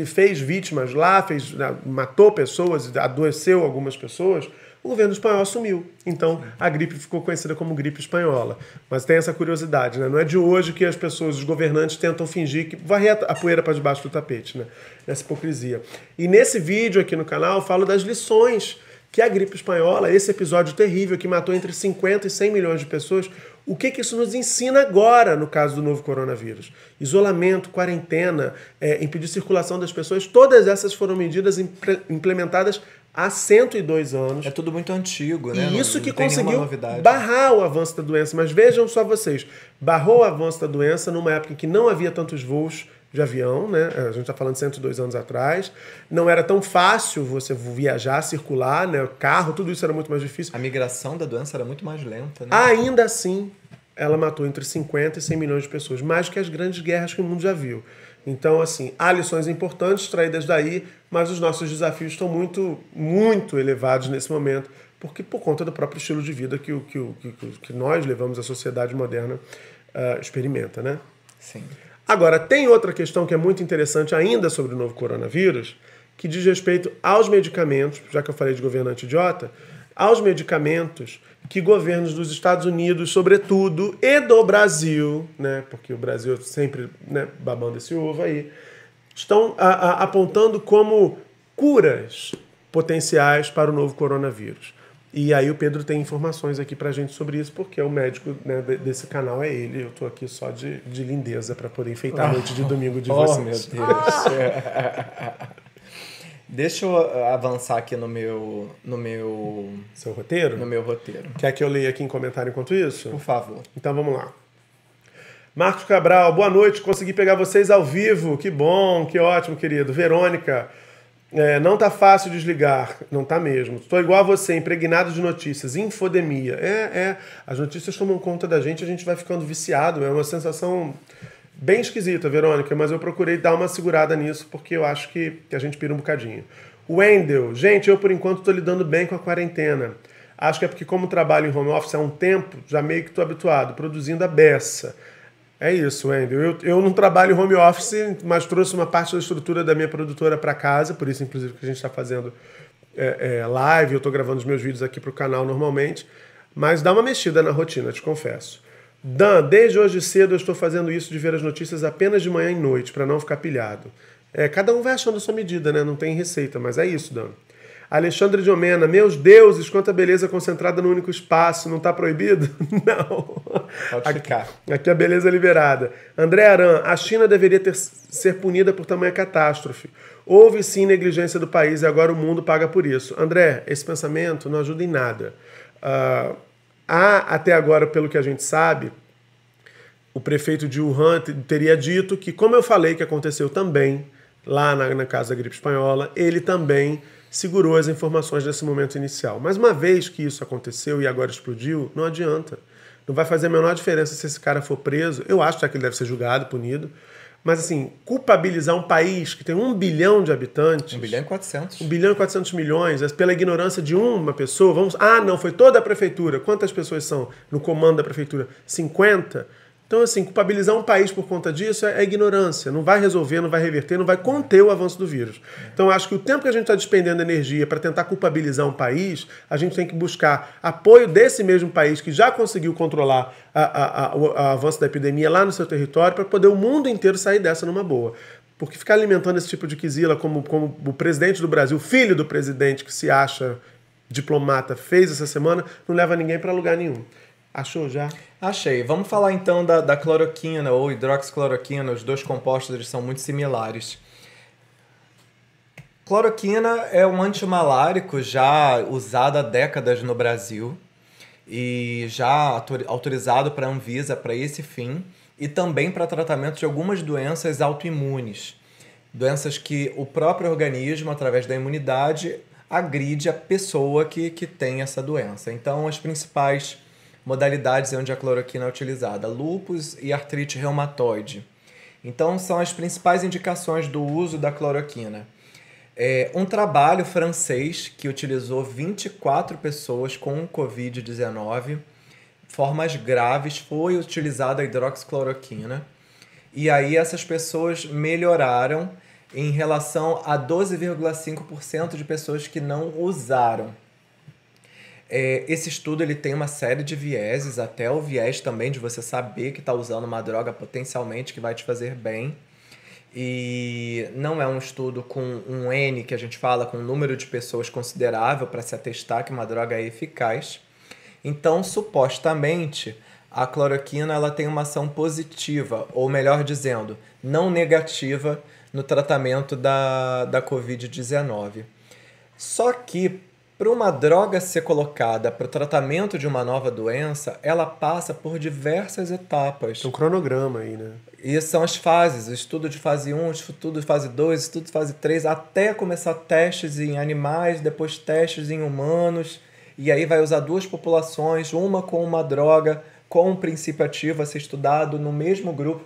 e fez vítimas lá, fez, né, matou pessoas, adoeceu algumas pessoas, o governo espanhol assumiu. Então, a gripe ficou conhecida como gripe espanhola. Mas tem essa curiosidade, né? Não é de hoje que as pessoas, os governantes, tentam fingir que varrer a poeira para debaixo do tapete, né? Essa hipocrisia. E nesse vídeo aqui no canal, eu falo das lições que a gripe espanhola, esse episódio terrível que matou entre 50 e 100 milhões de pessoas, o que, que isso nos ensina agora no caso do novo coronavírus? Isolamento, quarentena, é, impedir circulação das pessoas, todas essas foram medidas implementadas há 102 anos. É tudo muito antigo, né? E isso não que conseguiu barrar o avanço da doença. Mas vejam só vocês, barrou o avanço da doença numa época em que não havia tantos voos de avião, né? A gente está falando de 102 anos atrás. Não era tão fácil você viajar, circular, né? Carro, tudo isso era muito mais difícil. A migração da doença era muito mais lenta, né? Ainda assim, ela matou entre 50 e 100 milhões de pessoas, mais que as grandes guerras que o mundo já viu. Então, assim, há lições importantes traídas daí, mas os nossos desafios estão muito, muito elevados nesse momento, porque por conta do próprio estilo de vida que, o- que, que, que- nós levamos, a sociedade moderna ah, experimenta, né? Sim. Agora, tem outra questão que é muito interessante ainda sobre o novo coronavírus, que diz respeito aos medicamentos, já que eu falei de governante idiota, aos medicamentos que governos dos Estados Unidos, sobretudo, e do Brasil, né, porque o Brasil sempre né, babando esse ovo aí, estão a- a- apontando como curas potenciais para o novo coronavírus. E aí o Pedro tem informações aqui pra gente sobre isso, porque o médico né, de- desse canal é ele. Eu tô aqui só de, de lindeza para poder enfeitar a noite de domingo de Oh, vocês. meu Deus. Deixa eu uh, avançar aqui no meu, no meu, Seu roteiro? no meu roteiro. Quer que eu leia aqui em comentário enquanto isso? Por favor. Então vamos lá. Marcos Cabral, boa noite. Consegui pegar vocês ao vivo. Que bom, que ótimo, querido. Verônica, é, não tá fácil desligar. Não tá mesmo. Estou igual a você, impregnado de notícias. Infodemia. É, é. As notícias tomam conta da gente, a gente vai ficando viciado. É uma sensação bem esquisita, Verônica, mas eu procurei dar uma segurada nisso porque eu acho que, que a gente pira um bocadinho. Wendel, gente, eu por enquanto estou lidando bem com a quarentena. Acho que é porque, como trabalho em home office há um tempo, já meio que estou habituado, produzindo a beça. É isso, Wendel. Eu, eu não trabalho em home office, mas trouxe uma parte da estrutura da minha produtora para casa, por isso, inclusive, que a gente está fazendo é, é, live, eu estou gravando os meus vídeos aqui para o canal normalmente, mas dá uma mexida na rotina, te confesso. Dan, desde hoje cedo eu estou fazendo isso de ver as notícias apenas de manhã e noite, para não ficar pilhado. É, cada um vai achando a sua medida, né? Não tem receita, mas é isso, Dan. Alexandre de Omena, meus deuses, quanta beleza concentrada no único espaço, não está proibido? Não. Pode aqui, ficar. Aqui a beleza é liberada. André Aran, a China deveria ter, ser punida por tamanha catástrofe. Houve sim negligência do país e agora o mundo paga por isso. André, esse pensamento não ajuda em nada. Uh, há, até agora, pelo que a gente sabe, o prefeito de Wuhan teria dito que, como eu falei que aconteceu também lá na, na casa da gripe espanhola, ele também segurou as informações nesse momento inicial. Mas uma vez que isso aconteceu e agora explodiu, não adianta. Não vai fazer a menor diferença se esse cara for preso. Eu acho que ele deve ser julgado, punido. Mas, assim, culpabilizar um país que tem um bilhão de habitantes. Um bilhão e quatrocentos. Um bilhão e quatrocentos milhões, pela ignorância de uma pessoa. Vamos. Ah, não, foi toda a prefeitura. Quantas pessoas são no comando da prefeitura? 50? Então, assim, culpabilizar um país por conta disso é, é, ignorância. Não vai resolver, não vai reverter, não vai conter o avanço do vírus. Então, acho que o tempo que a gente está despendendo energia para tentar culpabilizar um país, a gente tem que buscar apoio desse mesmo país que já conseguiu controlar a, a, a, o avanço da epidemia lá no seu território para poder o mundo inteiro sair dessa numa boa. Porque ficar alimentando esse tipo de quisila, como, como o presidente do Brasil, filho do presidente que se acha diplomata, fez essa semana, não leva ninguém para lugar nenhum. Achou já? Achei. Vamos falar então da, da cloroquina ou hidroxicloroquina. Os dois compostos eles são muito similares. Cloroquina é um antimalárico já usado há décadas no Brasil e já autorizado para a Anvisa para esse fim e também para tratamento de algumas doenças autoimunes. Doenças que o próprio organismo, através da imunidade, agride a pessoa que, que tem essa doença. Então, as principais modalidades onde a cloroquina é utilizada: lúpus e artrite reumatoide. Então, são as principais indicações do uso da cloroquina. É um trabalho francês que utilizou 24 pessoas com Covid-19, formas graves, foi utilizada a hidroxicloroquina. E aí essas pessoas melhoraram em relação a 12,5% de pessoas que não usaram. É, esse estudo ele tem uma série de vieses, até o viés também de você saber que está usando uma droga potencialmente que vai te fazer bem. E não é um estudo com um N que a gente fala com um número de pessoas considerável para se atestar que uma droga é eficaz. Então, supostamente, a cloroquina ela tem uma ação positiva, ou melhor dizendo, não negativa no tratamento da, da Covid-19. Só que para uma droga ser colocada para o tratamento de uma nova doença, ela passa por diversas etapas. Tem um cronograma aí, né? E são as fases, o estudo de fase 1, o estudo de fase 2, o estudo de fase 3, até começar testes em animais, depois testes em humanos, e aí vai usar duas populações, uma com uma droga, com um princípio ativo a ser estudado no mesmo grupo,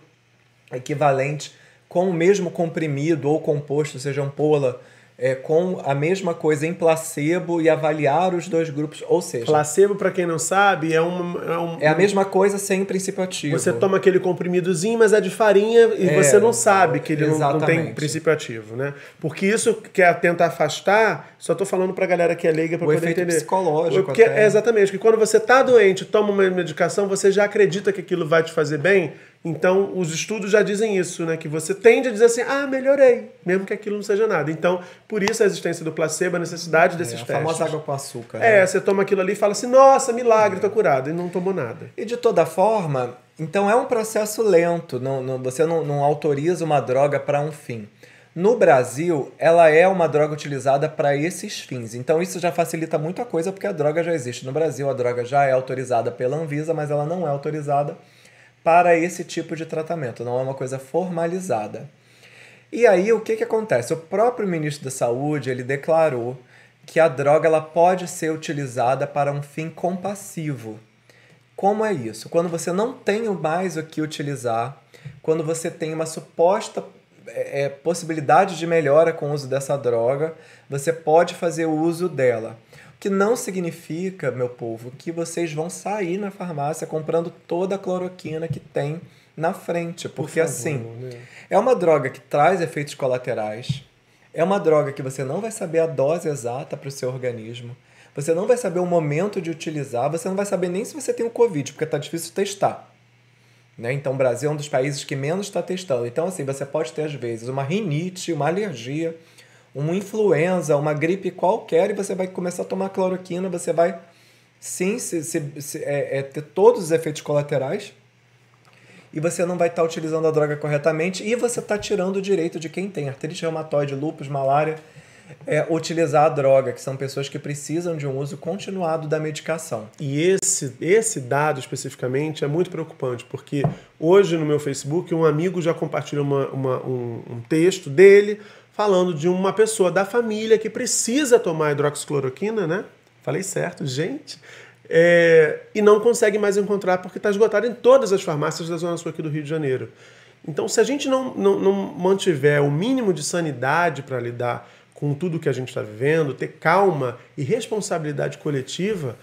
equivalente, com o mesmo comprimido ou composto, seja ampola, é, com a mesma coisa em placebo e avaliar os dois grupos. Ou seja. Placebo, para quem não sabe, é um, é um. É a mesma coisa sem princípio ativo. Você toma aquele comprimidozinho, mas é de farinha e é, você não sabe que ele não, não, tem princípio ativo, né? Porque isso quer tentar afastar, só tô falando pra galera que é leiga para poder entender. psicológico. Porque, é, exatamente, que quando você tá doente, toma uma medicação, você já acredita que aquilo vai te fazer bem então, os estudos já dizem isso, né? Que você tende a dizer assim, ah, melhorei, mesmo que aquilo não seja nada. Então, por isso a existência do placebo, a necessidade desses é, a testes. A famosa água com açúcar. É, né? você toma aquilo ali e fala assim, nossa, milagre, tô curado. E não tomou nada. E de toda forma, então é um processo lento. Não, não você não, não autoriza uma droga para um fim. No Brasil, ela é uma droga utilizada para esses fins. Então, isso já facilita muita coisa, porque a droga já existe no Brasil, a droga já é autorizada pela Anvisa, mas ela não é autorizada para esse tipo de tratamento, não é uma coisa formalizada. E aí o que, que acontece? O próprio ministro da Saúde ele declarou que a droga ela pode ser utilizada para um fim compassivo. Como é isso? Quando você não tem mais o que utilizar, quando você tem uma suposta é, é possibilidade de melhora com o uso dessa droga, você pode fazer uso dela que não significa, meu povo, que vocês vão sair na farmácia comprando toda a cloroquina que tem na frente, porque Por favor, assim, né? é uma droga que traz efeitos colaterais. É uma droga que você não vai saber a dose exata para o seu organismo. Você não vai saber o momento de utilizar, você não vai saber nem se você tem o Covid, porque está difícil testar. Né? Então, o Brasil é um dos países que menos está testando. Então, assim, você pode ter, às vezes, uma rinite, uma alergia, uma influenza, uma gripe qualquer, e você vai começar a tomar cloroquina, você vai sim se, se, se, é, é, ter todos os efeitos colaterais e você não vai estar tá utilizando a droga corretamente e você está tirando o direito de quem tem artrite reumatoide, lúpus, malária, é, utilizar a droga, que são pessoas que precisam de um uso continuado da medicação. E esse, esse dado especificamente é muito preocupante, porque hoje no meu Facebook um amigo já compartilhou uma, uma, um, um texto dele falando de uma pessoa da família que precisa tomar hidroxicloroquina, né? Falei certo, gente. É, e não consegue mais encontrar porque está esgotado em todas as farmácias da Zona Sul aqui do Rio de Janeiro. Então, se a gente não, não, não mantiver o mínimo de sanidade para lidar com tudo que a gente está vivendo, ter calma e responsabilidade coletiva,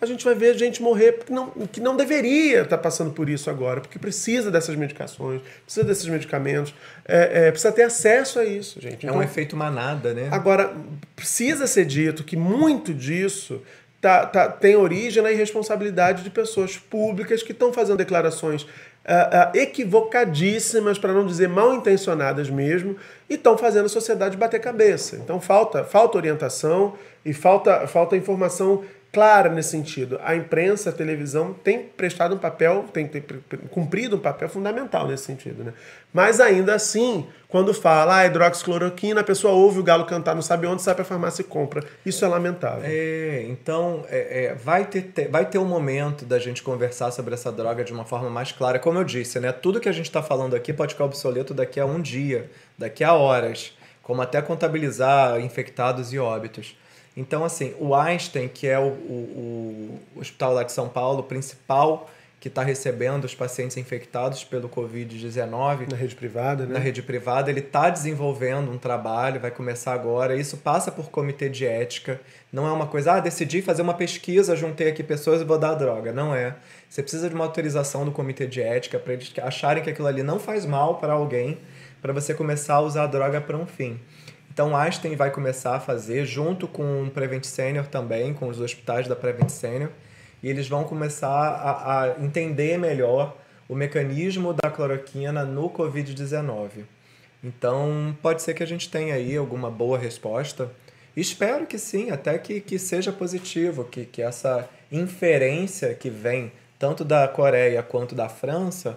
a gente vai ver gente morrer que não, que não deveria estar tá passando por isso agora, porque precisa dessas medicações, precisa desses medicamentos, é, é, precisa ter acesso a isso, gente. Então, é um então, efeito manada, né? Agora, precisa ser dito que muito disso tá, tá, tem origem na irresponsabilidade de pessoas públicas que estão fazendo declarações uh, uh, equivocadíssimas, para não dizer mal intencionadas mesmo, e estão fazendo a sociedade bater cabeça. Então falta, falta orientação e falta, falta informação clara nesse sentido. A imprensa, a televisão tem prestado um papel, tem, tem cumprido um papel fundamental nesse sentido. Né? Mas ainda assim, quando fala ah, hidroxicloroquina, a pessoa ouve o galo cantar, não sabe onde, sai para a farmácia e compra. Isso é lamentável. É, então é, é, vai, ter, vai ter um momento da gente conversar sobre essa droga de uma forma mais clara. Como eu disse, né? tudo que a gente está falando aqui pode ficar obsoleto daqui a um dia, daqui a horas, como até contabilizar infectados e óbitos. Então, assim, o Einstein, que é o, o, o hospital lá de São Paulo, principal que está recebendo os pacientes infectados pelo Covid-19. Na rede privada, né? Na rede privada, ele está desenvolvendo um trabalho, vai começar agora. Isso passa por comitê de ética. Não é uma coisa, ah, decidi fazer uma pesquisa, juntei aqui pessoas e vou dar a droga. Não é. Você precisa de uma autorização do comitê de ética para eles acharem que aquilo ali não faz mal para alguém, para você começar a usar a droga para um fim. Então, Einstein vai começar a fazer, junto com o Prevent Senior também, com os hospitais da Prevent Senior, e eles vão começar a, a entender melhor o mecanismo da cloroquina no Covid-19. Então, pode ser que a gente tenha aí alguma boa resposta. Espero que sim, até que, que seja positivo, que, que essa inferência que vem tanto da Coreia quanto da França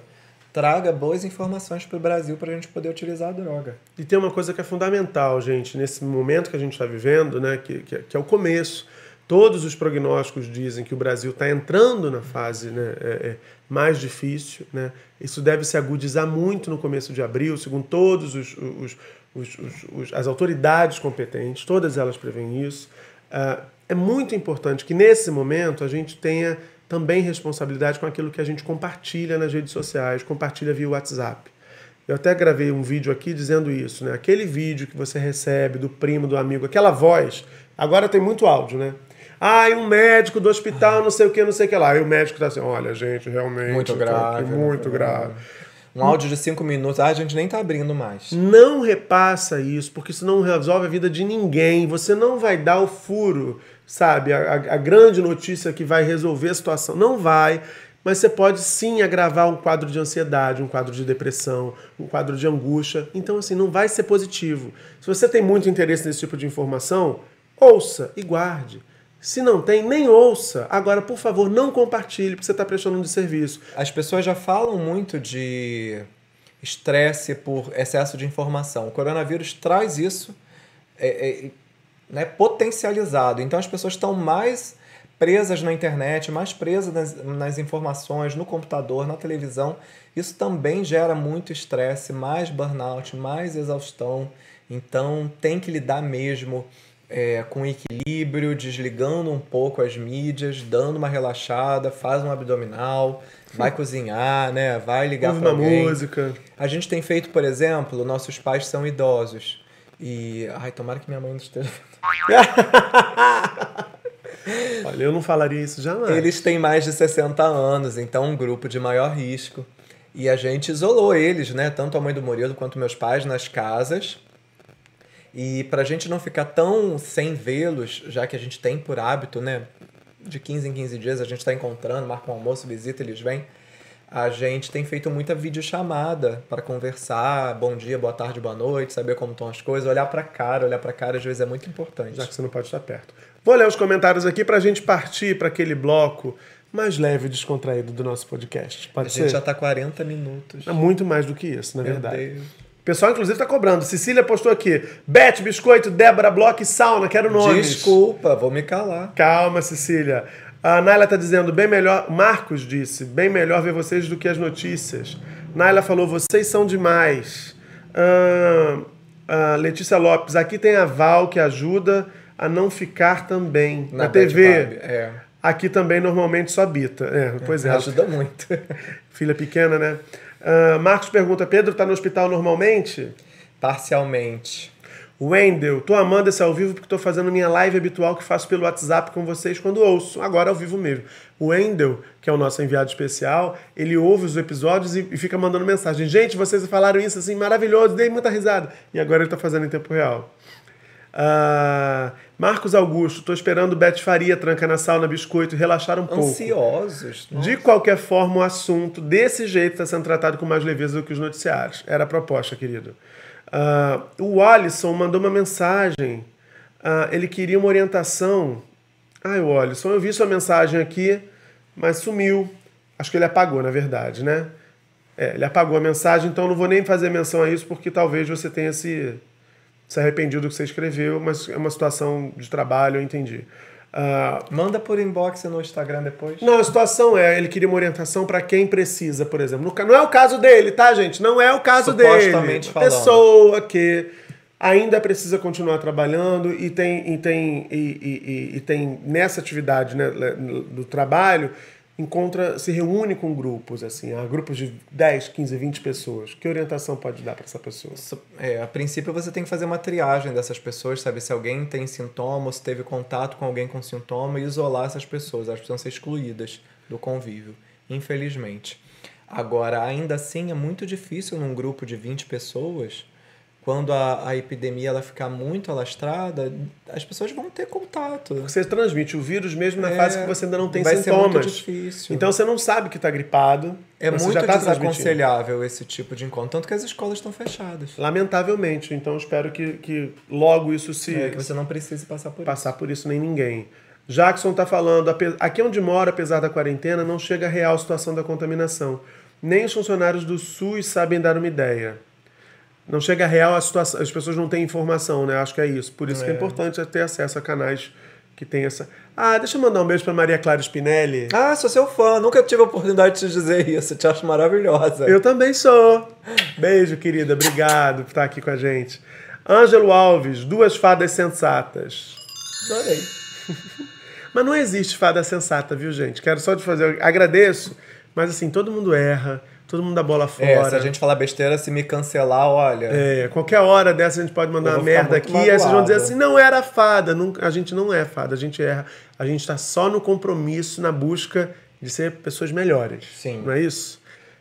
traga boas informações para o Brasil para a gente poder utilizar a droga. E tem uma coisa que é fundamental, gente, nesse momento que a gente está vivendo, né, que, que, que, é o começo. Todos os prognósticos dizem que o Brasil está entrando na fase né, é, é, mais difícil. Né? Isso deve se agudizar muito no começo de abril, segundo todos os, os, os, os as autoridades competentes, todas elas prevêem isso. Uh, é muito importante que nesse momento a gente tenha também responsabilidade com aquilo que a gente compartilha nas redes sociais, compartilha via WhatsApp. Eu até gravei um vídeo aqui dizendo isso, né? Aquele vídeo que você recebe do primo, do amigo, aquela voz, agora tem muito áudio, né? Ah, e um médico do hospital, não sei o que, não sei o que lá. E o médico tá assim, olha, gente, realmente. Muito grave. Né? Muito grave. Um áudio de cinco minutos, ah, a gente nem tá abrindo mais. Não repassa isso, porque isso não resolve a vida de ninguém. Você não vai dar o furo sabe, a, a grande notícia que vai resolver a situação. Não vai, mas você pode sim agravar um quadro de ansiedade, um quadro de depressão, um quadro de angústia. Então, assim, não vai ser positivo. Se você tem muito interesse nesse tipo de informação, ouça e guarde. Se não tem, nem ouça. Agora, por favor, não compartilhe, porque você está prestando um serviço. As pessoas já falam muito de estresse por excesso de informação. O coronavírus traz isso. É, é, né, potencializado. Então as pessoas estão mais presas na internet, mais presas nas, nas informações, no computador, na televisão. Isso também gera muito estresse, mais burnout, mais exaustão. Então tem que lidar mesmo é, com equilíbrio, desligando um pouco as mídias, dando uma relaxada, faz um abdominal, vai cozinhar, né? Vai ligar para alguém. música. A gente tem feito, por exemplo, nossos pais são idosos. E. Ai, tomara que minha mãe não esteja. Olha, eu não falaria isso jamais. Eles têm mais de 60 anos, então um grupo de maior risco. E a gente isolou eles, né? Tanto a mãe do Murilo quanto meus pais nas casas. E pra gente não ficar tão sem vê-los, já que a gente tem por hábito, né? De 15 em 15 dias a gente tá encontrando, marca um almoço, visita, eles vêm. A gente tem feito muita videochamada para conversar, bom dia, boa tarde, boa noite, saber como estão as coisas, olhar para cara, olhar para cara às vezes é muito importante. Já que você não pode estar perto. Vou ler os comentários aqui para a gente partir para aquele bloco mais leve e descontraído do nosso podcast. Pode a ser? gente já tá 40 minutos. É muito mais do que isso, na Meu verdade. Deus. O pessoal, inclusive, está cobrando. Cecília postou aqui: Beth, biscoito, Débora, Bloco e sauna. Quero nomes. Desculpa, vou me calar. Calma, Cecília. A Naila tá dizendo, bem melhor. Marcos disse, bem melhor ver vocês do que as notícias. Naila falou, vocês são demais. Ah, ah, Letícia Lopes, aqui tem a Val que ajuda a não ficar também. Na, Na TV. Vibe, é. Aqui também normalmente só bita. É, pois é. Ajuda muito. Filha pequena, né? Ah, Marcos pergunta, Pedro tá no hospital normalmente? Parcialmente. Wendel, tô amando esse ao vivo porque tô fazendo minha live habitual que faço pelo WhatsApp com vocês quando ouço, agora ao vivo mesmo. O Wendel, que é o nosso enviado especial, ele ouve os episódios e, e fica mandando mensagem. Gente, vocês falaram isso assim, maravilhoso, dei muita risada. E agora ele tá fazendo em tempo real. Ah, Marcos Augusto, tô esperando Beth Faria, tranca na sauna, biscoito, relaxar um pouco. Ansiosos. De qualquer forma, o assunto desse jeito está sendo tratado com mais leveza do que os noticiários. Era a proposta, querido. Ah, o Alisson mandou uma mensagem. Ah, ele queria uma orientação. Ai, o Alisson, eu vi sua mensagem aqui, mas sumiu. Acho que ele apagou, na verdade, né? É, ele apagou a mensagem, então não vou nem fazer menção a isso, porque talvez você tenha se, se arrependido do que você escreveu, mas é uma situação de trabalho, eu entendi. Ah, Manda por inbox no Instagram depois. não, a situação é, ele queria uma orientação para quem precisa, por exemplo. Não é o caso dele, tá, gente? Não é o caso dele. Falando. pessoa que ainda precisa continuar trabalhando e tem, e tem, e- e- e tem nessa atividade né, do trabalho, encontra, se reúne com grupos, assim, ah, grupos de 10, 15, 20 pessoas. Que orientação pode dar para essa pessoa? É, a princípio você tem que fazer uma triagem dessas pessoas, saber se alguém tem sintoma, ou se teve contato com alguém com sintoma e isolar essas pessoas. Elas precisam ser excluídas do convívio, infelizmente. Agora, ainda assim, é muito difícil num grupo de 20 pessoas, quando a, a epidemia ela ficar muito alastrada, as pessoas vão ter contato. Você transmite o vírus mesmo na É, fase que você ainda não tem vai ser sintomas. muito difícil. Então você não sabe que está gripado. É muito já tá desaconselhável esse tipo de encontro, tanto que as escolas estão fechadas. Lamentavelmente. Então espero que, que logo isso se É, que você não precise passar por passar por isso nem ninguém. Jackson está falando, aqui onde mora, apesar da quarentena, não chega a real situação da contaminação. Nem os funcionários do SUS sabem dar uma ideia. Não chega real a situação, as pessoas não têm informação, né? Acho que é isso. Por isso que é É. importante ter acesso a canais que tem essa. Ah, deixa eu mandar um beijo para Maria Clara Spinelli. Ah, sou seu fã. Nunca tive a oportunidade de te dizer isso. Te acho maravilhosa. Eu também sou. Beijo, querida. Obrigado por estar aqui com a gente. Ângelo Alves, duas fadas sensatas. Adorei. Mas não existe fada sensata, viu, gente? Quero só te fazer. Agradeço, mas assim, todo mundo erra, todo mundo dá bola fora. É, se a gente falar besteira, se me cancelar, olha. É, qualquer hora dessa a gente pode mandar uma merda aqui, aí vocês vão dizer magoado. assim, não era fada. Nunca, a gente não é fada, a gente erra. A gente está só no compromisso, na busca de ser pessoas melhores. Sim. Não é isso?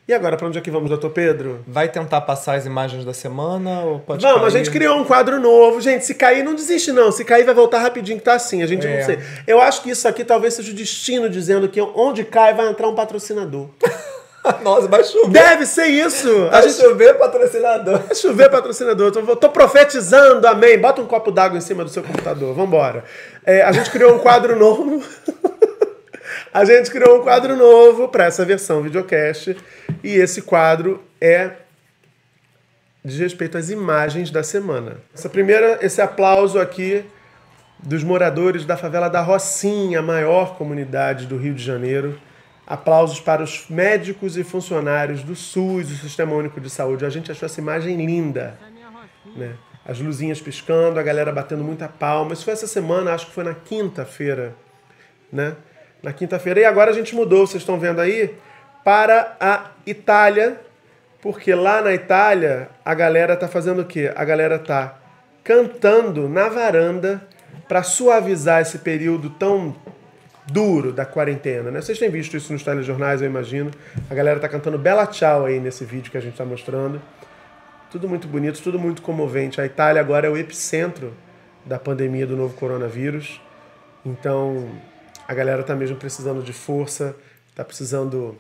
E agora, para onde é que vamos, doutor Pedro? Vai tentar passar as imagens da semana ou pode Vamos, a cair? gente criou um quadro novo. Gente, se cair, não desiste, não. Se cair, vai voltar rapidinho, que tá assim. A gente É. não sei. Eu acho que isso aqui talvez seja o destino dizendo que onde cai vai entrar um patrocinador. Nossa, vai chover. Deve ser isso. A Vai gente chover patrocinador. vai chover patrocinador. Tô, tô profetizando, amém. Bota um copo d'água em cima do seu computador. Vambora. É, a gente criou um quadro novo. a gente criou um quadro novo para essa versão videocast. E esse quadro é diz respeito às imagens da semana. Essa primeira, esse aplauso aqui dos moradores da favela da Rocinha, a maior comunidade do Rio de Janeiro. Aplausos para os médicos e funcionários do SUS, do Sistema Único de Saúde. A gente achou essa imagem linda. Né? As luzinhas piscando, a galera batendo muita palma. Isso foi essa semana, acho que foi na quinta-feira. Né? Na quinta-feira. E agora a gente mudou, vocês estão vendo aí, para a Itália, porque lá na Itália a galera tá fazendo o quê? A galera tá cantando na varanda para suavizar esse período tão duro da quarentena, né? Vocês têm visto isso nos telejornais, eu imagino. A galera tá cantando Bela Tchau aí nesse vídeo que a gente tá mostrando. Tudo muito bonito, tudo muito comovente. A Itália agora é o epicentro da pandemia do novo coronavírus. Então, a galera tá mesmo precisando de força, tá precisando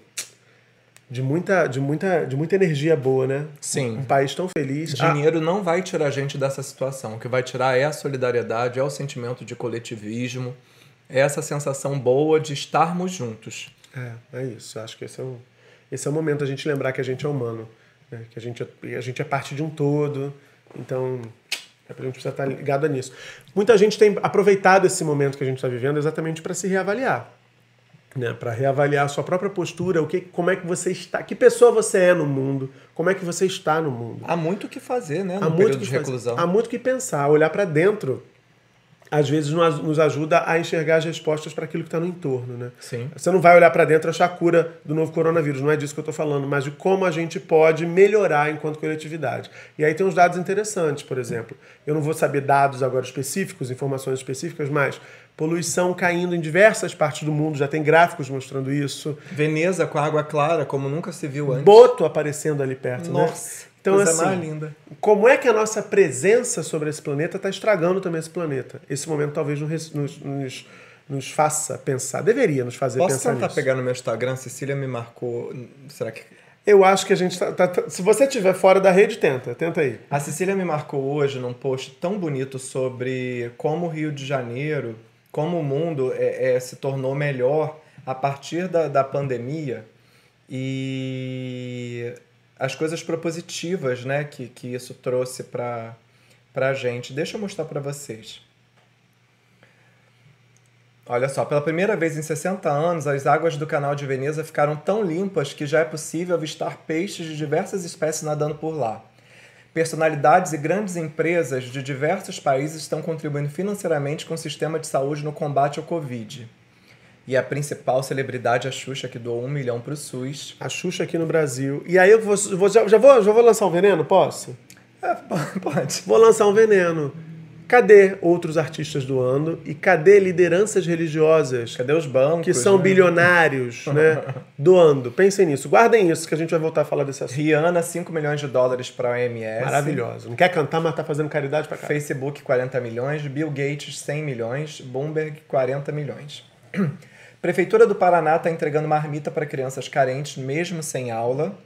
de muita, de muita, de muita energia boa, né? Sim. Um país tão feliz. Ah, Dinheiro não vai tirar a gente dessa situação. O que vai tirar é a solidariedade, é o sentimento de coletivismo, essa sensação boa de estarmos juntos. É, é isso. Acho que esse é o, esse é o momento da gente lembrar que a gente é humano, né? que a gente, é- a gente é parte de um todo. Então, é pra gente precisa estar ligado nisso. Muita gente tem aproveitado esse momento que a gente está vivendo exatamente para se reavaliar. Né, para reavaliar a sua própria postura, o que, como é que você está, que pessoa você é no mundo, como é que você está no mundo. Há muito o que fazer, né? Há No muito período de fazer. reclusão. Há muito que pensar, olhar para dentro. Às vezes nos ajuda a enxergar as respostas para aquilo que está no entorno, né? Sim. Você não vai olhar para dentro e achar a cura do novo coronavírus, não é disso que eu estou falando, mas de como a gente pode melhorar enquanto coletividade. E aí tem uns dados interessantes, por exemplo. Eu não vou saber dados agora específicos, informações específicas, mas poluição caindo em diversas partes do mundo, já tem gráficos mostrando isso. Veneza com água clara, como nunca se viu antes. Boto aparecendo ali perto, né? Então, coisa assim, mais linda. como é que a nossa presença sobre esse planeta está estragando também esse planeta? Esse momento talvez nos, nos, nos, faça pensar, deveria nos fazer Posso pensar tentar nisso. pegar no meu Instagram? Cecília me marcou. Será que. Eu acho que a gente tá, tá- tá- Se você estiver fora da rede, tenta. Tenta aí. A Cecília me marcou hoje num post tão bonito sobre como o Rio de Janeiro, como o mundo é, é, se tornou melhor a partir da, da pandemia e as coisas propositivas né, que, que isso trouxe para a gente. Deixa eu mostrar para vocês. Olha só, pela primeira vez em 60 anos, as águas do canal de Veneza ficaram tão limpas que já é possível avistar peixes de diversas espécies nadando por lá. Personalidades e grandes empresas de diversos países estão contribuindo financeiramente com o sistema de saúde no combate ao Covid. E a principal celebridade, a Xuxa, que doou um milhão para o SUS. A Xuxa aqui no Brasil. E aí eu vou, vou- já, já vou, já vou lançar um veneno? Posso? É, pode. Vou lançar um veneno. Cadê outros artistas doando? E cadê lideranças religiosas Cadê os bancos? que são né? bilionários, né? doando? Pensem nisso. Guardem isso, que a gente vai voltar a falar desse assunto. Rihanna, 5 milhões de dólares para a OMS. Maravilhosa. Não quer cantar, mas tá fazendo caridade pra cá. Facebook 40 milhões, Bill Gates 100 milhões, Bloomberg 40 milhões. Prefeitura do Paraná está entregando marmita para crianças carentes, mesmo sem aula.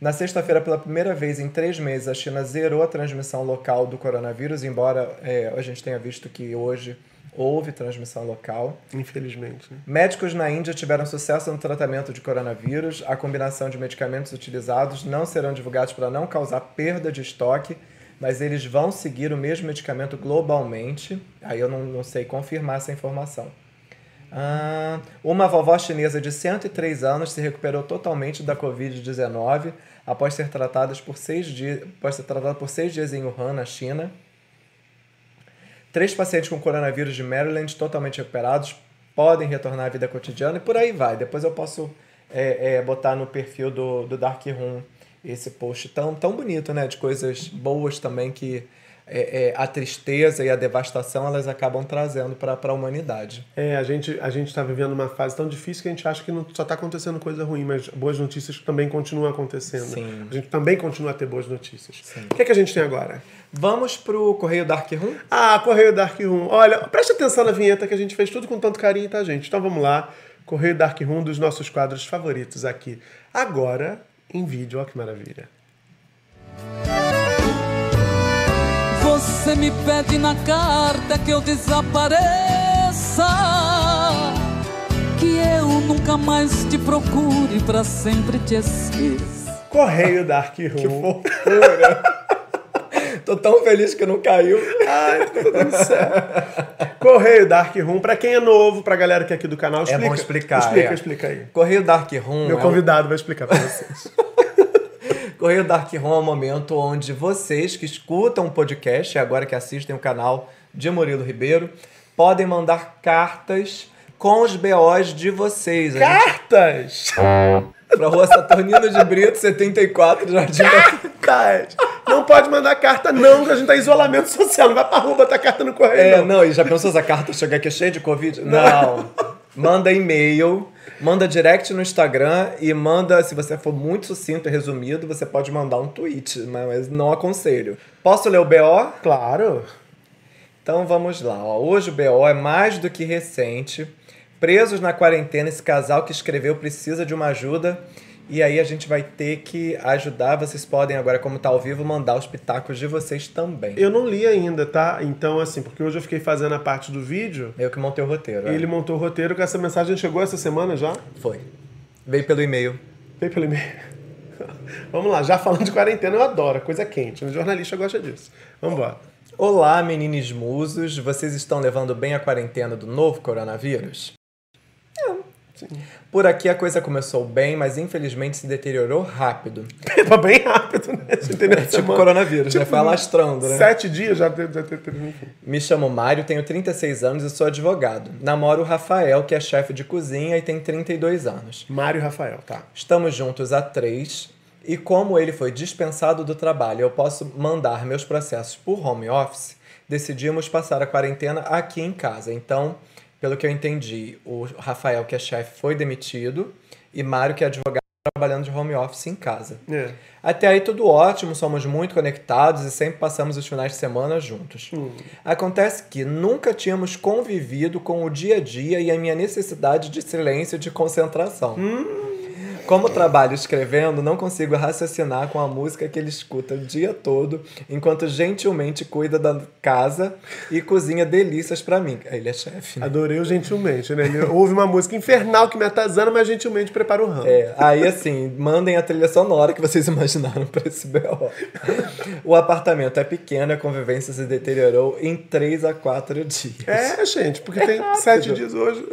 Na sexta-feira, pela primeira vez em três meses, a China zerou a transmissão local do coronavírus, embora é, a gente tenha visto que hoje houve transmissão local. Infelizmente. Né? Médicos na Índia tiveram sucesso no tratamento de coronavírus. A combinação de medicamentos utilizados não serão divulgados para não causar perda de estoque, mas eles vão seguir o mesmo medicamento globalmente. Aí eu não, não sei confirmar essa informação. Ah, uma vovó chinesa de 103 anos se recuperou totalmente da Covid-19 após ser, tratadas por seis dias, após ser tratada por seis dias em Wuhan, na China. Três pacientes com coronavírus de Maryland totalmente recuperados podem retornar à vida cotidiana e por aí vai. Depois eu posso é, é, botar no perfil do, do Dark Room esse post tão, tão bonito, né? De coisas boas também que é, é, a tristeza e a devastação elas acabam trazendo para a humanidade. É, a gente a gente está vivendo uma fase tão difícil que a gente acha que não só está acontecendo coisa ruim, mas boas notícias também continuam acontecendo. Sim. A gente também continua a ter boas notícias. O que, é que a gente tem agora? Vamos pro Correio Dark Room? Ah, Correio Dark Room. Olha, preste atenção na vinheta que a gente fez tudo com tanto carinho, tá, gente? Então vamos lá. Correio Dark Room, dos nossos quadros favoritos aqui. Agora, em vídeo, olha que maravilha. Você me pede na carta que eu desapareça, que eu nunca mais te procure pra sempre te esqueça. Correio Dark Room. Tô tão feliz que não caiu. Ai, tudo certo. Correio Dark Room, pra quem é novo, pra galera que é aqui do canal, explica. bom explicar, Explica, é. explica aí. Correio Dark Room Meu é um- convidado vai explicar pra vocês. Correio Dark Room é um momento onde vocês que escutam o podcast e agora que assistem o canal de Murilo Ribeiro podem mandar cartas com os BOs de vocês. A gente- Cartas! Pra Rua Saturnino de Brito, 74, Jardim da... Cartas! Não pode mandar carta, não, que a gente tá em isolamento social. Não vai pra rua botar carta no correio. É, não. não, e já pensou essa carta chegar aqui cheia de Covid? Não. Manda e-mail, manda direct no Instagram e manda, se você for muito sucinto e resumido, você pode mandar um tweet, mas não aconselho. Posso ler o BO? Claro. Então vamos lá. Ó. Hoje o BO é mais do que recente. Presos na quarentena, esse casal que escreveu precisa de uma ajuda E aí a gente vai ter que ajudar. Vocês podem agora, como tá ao vivo, mandar os pitacos de vocês também. Eu não li ainda, tá? Então, assim, porque hoje eu fiquei fazendo a parte do vídeo. Eu que montei o roteiro. é. Ele montou o roteiro com essa mensagem chegou essa semana já? Foi. Veio pelo e-mail. Veio pelo e-mail. Vamos lá, já falando de quarentena, eu adoro, coisa quente. O jornalista gosta disso. Vamos embora. Olá, meninos musos. Vocês estão levando bem a quarentena do novo coronavírus? Por aqui a coisa começou bem, mas infelizmente se deteriorou rápido. Foi bem rápido, né? É tipo coronavírus, né? Foi alastrando, né? Sete dias já teve. Já teve-. Me chamo Mário, tenho 36 anos e sou advogado. Namoro o Rafael, que é chefe de cozinha e tem 32 anos. Mário e Rafael, tá. Estamos juntos há três e como ele foi dispensado do trabalho, eu posso mandar meus processos por home office. Decidimos passar a quarentena aqui em casa. Então, pelo que eu entendi, o Rafael, que é chefe, foi demitido e Mário, que é advogado, trabalhando de home office em casa. É. Até aí tudo ótimo, somos muito conectados e sempre passamos os finais de semana juntos. Acontece que nunca tínhamos convivido com o dia a dia e a minha necessidade de silêncio e de concentração. Como trabalho escrevendo, não consigo raciocinar com a música que ele escuta o dia todo, enquanto gentilmente cuida da casa e cozinha delícias pra mim. Ele é chefe, né? Adorei o gentilmente, né? Ele ouve uma música infernal que me atazana, mas gentilmente prepara o ramo. É, aí assim, mandem a trilha sonora que vocês imaginaram pra esse BO. O apartamento é pequeno, a convivência se deteriorou em 3 a 4 dias. É, gente, porque tem sete dias hoje.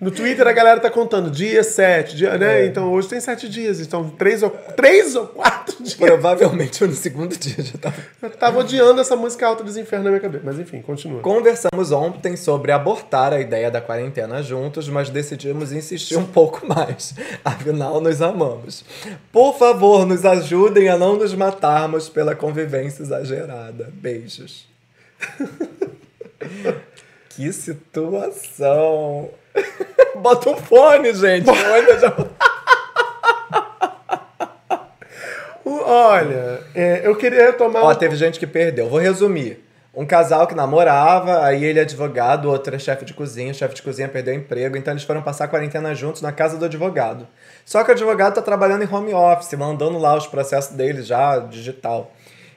No Twitter a galera tá contando dia sete, dia, né? É. Então hoje tem sete dias. Então três ou, três ou quatro dias. Provavelmente eu no segundo dia já tava. Eu tava odiando essa música alta dos infernos na minha cabeça. Mas enfim, continua. Conversamos ontem sobre abortar a ideia da quarentena juntos, mas decidimos insistir um pouco mais. Afinal, nos amamos. Por favor, nos ajudem a não nos matarmos pela convivência exagerada. Beijos. Que situação. Bota um fone, gente. Já- Olha, é, eu queria retomar. Ó, um- teve gente que perdeu. Vou resumir. Um casal que namorava, aí ele é advogado, o outro é chefe de cozinha, o chefe de cozinha perdeu o emprego, então eles foram passar a quarentena juntos na casa do advogado. Só que o advogado tá trabalhando em home office, mandando lá os processos dele já digital.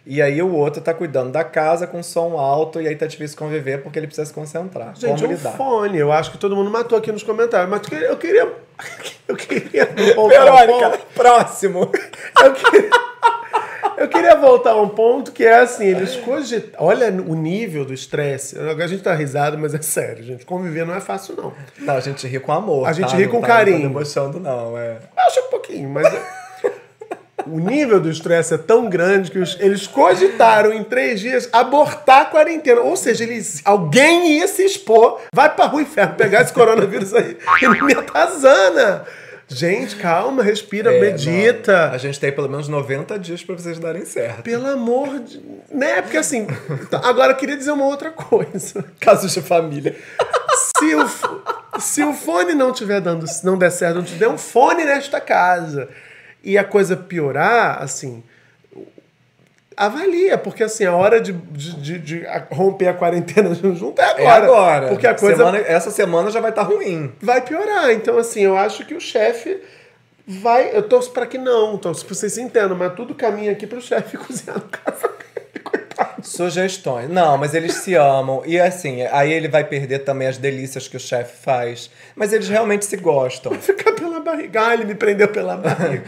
E aí o outro tá cuidando da casa com som alto e aí tá difícil conviver porque ele precisa se concentrar. Gente, Como um lidar? fone. Eu acho que todo mundo matou aqui nos comentários. Mas eu queria. Eu queria. um Verônica, próximo. Eu queria, eu queria voltar a um ponto que é assim, eles cogitam. Olha o nível do estresse. Agora a gente tá risado, mas é sério, gente. Conviver não é fácil, não. Não, a gente ri com amor. A gente tá? ri Não com tá- carinho. Não tô debochando, não, é. Eu acho um pouquinho, mas. O nível do estresse é tão grande que os- eles cogitaram em três dias abortar a quarentena. Ou seja, eles, alguém ia se expor, vai pra rua inferno pegar esse coronavírus aí e não me atazana. Gente, calma, respira, É, medita. não. A gente tem pelo menos 90 dias pra vocês darem certo. Pelo amor de. Né? Porque assim. Agora eu queria dizer uma outra coisa. Casos de família. Se o, se o fone não tiver dando, não der certo, não tiver um fone nesta casa e a coisa piorar, assim. Avalia, porque assim, a hora de, de, de- de romper a quarentena junto é É agora. agora. Porque a coisa Semana- essa semana já vai estar ruim. vai piorar. Então, assim, eu acho que o chefe vai. Eu torço pra que não. Então, se vocês entendam, mas tudo caminha aqui pro chefe cozinhar no casa. Sugestões. Não, mas eles se amam. E assim, aí ele vai perder também as delícias que o chefe faz. Mas eles realmente se gostam. Ficar pela barriga. Ah, ele me prendeu pela barriga.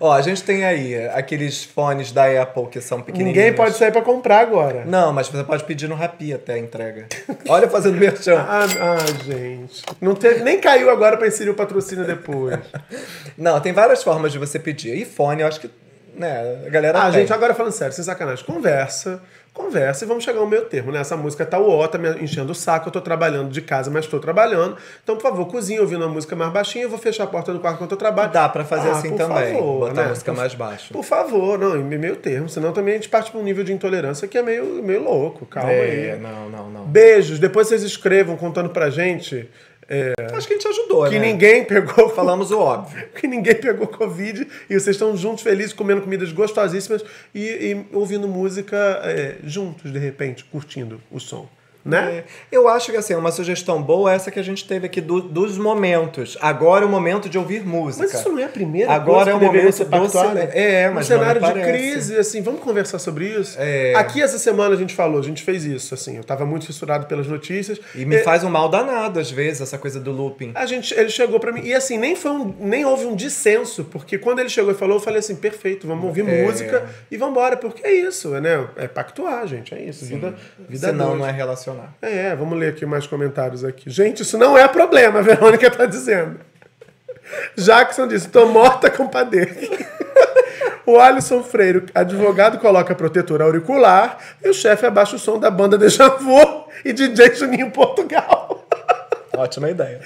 Ó, a gente tem aí aqueles fones da Apple que são pequenininhos. Ninguém pode sair pra comprar agora. Não, mas você pode pedir no Rappi até a entrega. Olha fazendo merchan. Ah, ah, gente. Não teve, nem caiu agora pra inserir o patrocínio depois. Não, tem várias formas de você pedir. E fone, eu acho que, né, a galera Ah, tem. gente, agora falando sério, sem sacanagem. Conversa, conversa e vamos chegar ao meio termo, né? Essa música tá o ó, tá me enchendo o saco, eu tô trabalhando de casa, mas tô trabalhando. Então, por favor, cozinha ouvindo uma música mais baixinha, eu vou fechar a porta do quarto enquanto eu trabalho. Dá pra fazer Ah, assim por também. favor, botar né? a música Por- mais baixo. Por favor, não, em meio termo, senão também a gente parte pra um nível de intolerância que é meio, meio louco. Calma É, aí. não, não, não. Beijos, depois vocês escrevam contando pra gente Acho que a gente ajudou, que né? ninguém pegou. Falamos o óbvio. que ninguém pegou Covid e vocês estão juntos, felizes, comendo comidas gostosíssimas e, e ouvindo música é, juntos, de repente, curtindo o som. Né? É, Eu acho que assim, uma sugestão boa é essa que a gente teve aqui do- dos momentos. Agora é o momento de ouvir música. Mas isso não é a primeira Agora é o momento ser do pactuada? silêncio. É, mas não cenário de parece. crise, assim, vamos conversar sobre isso? É. Aqui essa semana a gente falou, a gente fez isso, assim, eu tava muito fissurado pelas notícias. E me É, faz um mal danado, às vezes, essa coisa do looping. A gente, ele chegou pra mim, e assim, nem, foi um, nem houve um dissenso, porque quando ele chegou e falou, eu falei assim, perfeito, vamos ouvir É. música e vamos embora, porque é isso, né? É pactuar, gente, é isso, vida, vida dois. não é relacionar. É, vamos ler aqui mais comentários aqui. Gente, isso não é problema, a Verônica tá dizendo. Jackson disse, tô morta com padeiro. O Alisson Freire, advogado, coloca protetor auricular e o chefe abaixa o som da banda Deja Vu e DJ Juninho Portugal. Ótima ideia.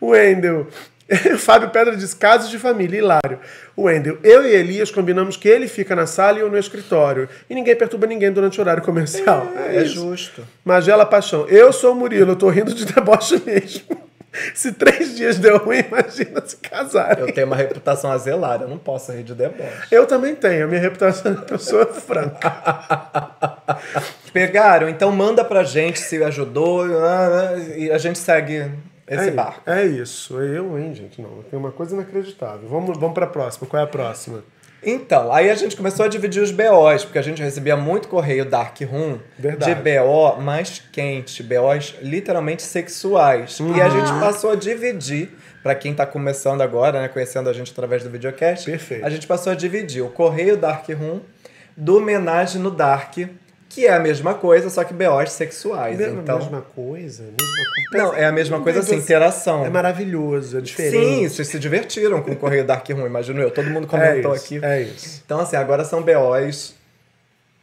O Wendel. Fábio Pedra diz casos de família, hilário. O Wendel, eu e Elias combinamos que ele fica na sala e eu no escritório. E ninguém perturba ninguém durante o horário comercial. É, isso. justo. Magela Paixão, eu sou o Murilo, eu tô rindo de deboche mesmo. Se três dias deu ruim, imagina se casarem. Eu tenho uma reputação a zelar, eu não posso rir de deboche. Eu também tenho, a minha reputação de pessoa franca. Pegaram? Então manda pra gente se ajudou e a gente segue esse é, barco. É isso, eu, hein, gente? Não, tem uma coisa inacreditável. Vamos, vamos pra próxima. Qual é a próxima? Então, aí a gente começou a dividir os BOs, porque a gente recebia muito correio Dark Room Verdade. de BO mais quente, BOs literalmente sexuais. E a gente passou a dividir, pra quem tá começando agora, né, conhecendo a gente através do videocast, Perfeito. a gente passou a dividir o correio Dark Room do homenagem no Dark, que é a mesma coisa, só que BOs sexuais. Mesma, então, mesma coisa? Mesma coisa. não, é a mesma coisa assim, interação. É maravilhoso, é diferente. Sim, vocês se divertiram com o correio Dark Room, imagino eu. Todo mundo é comentou isso, aqui. É isso. Então, assim, agora são BOs.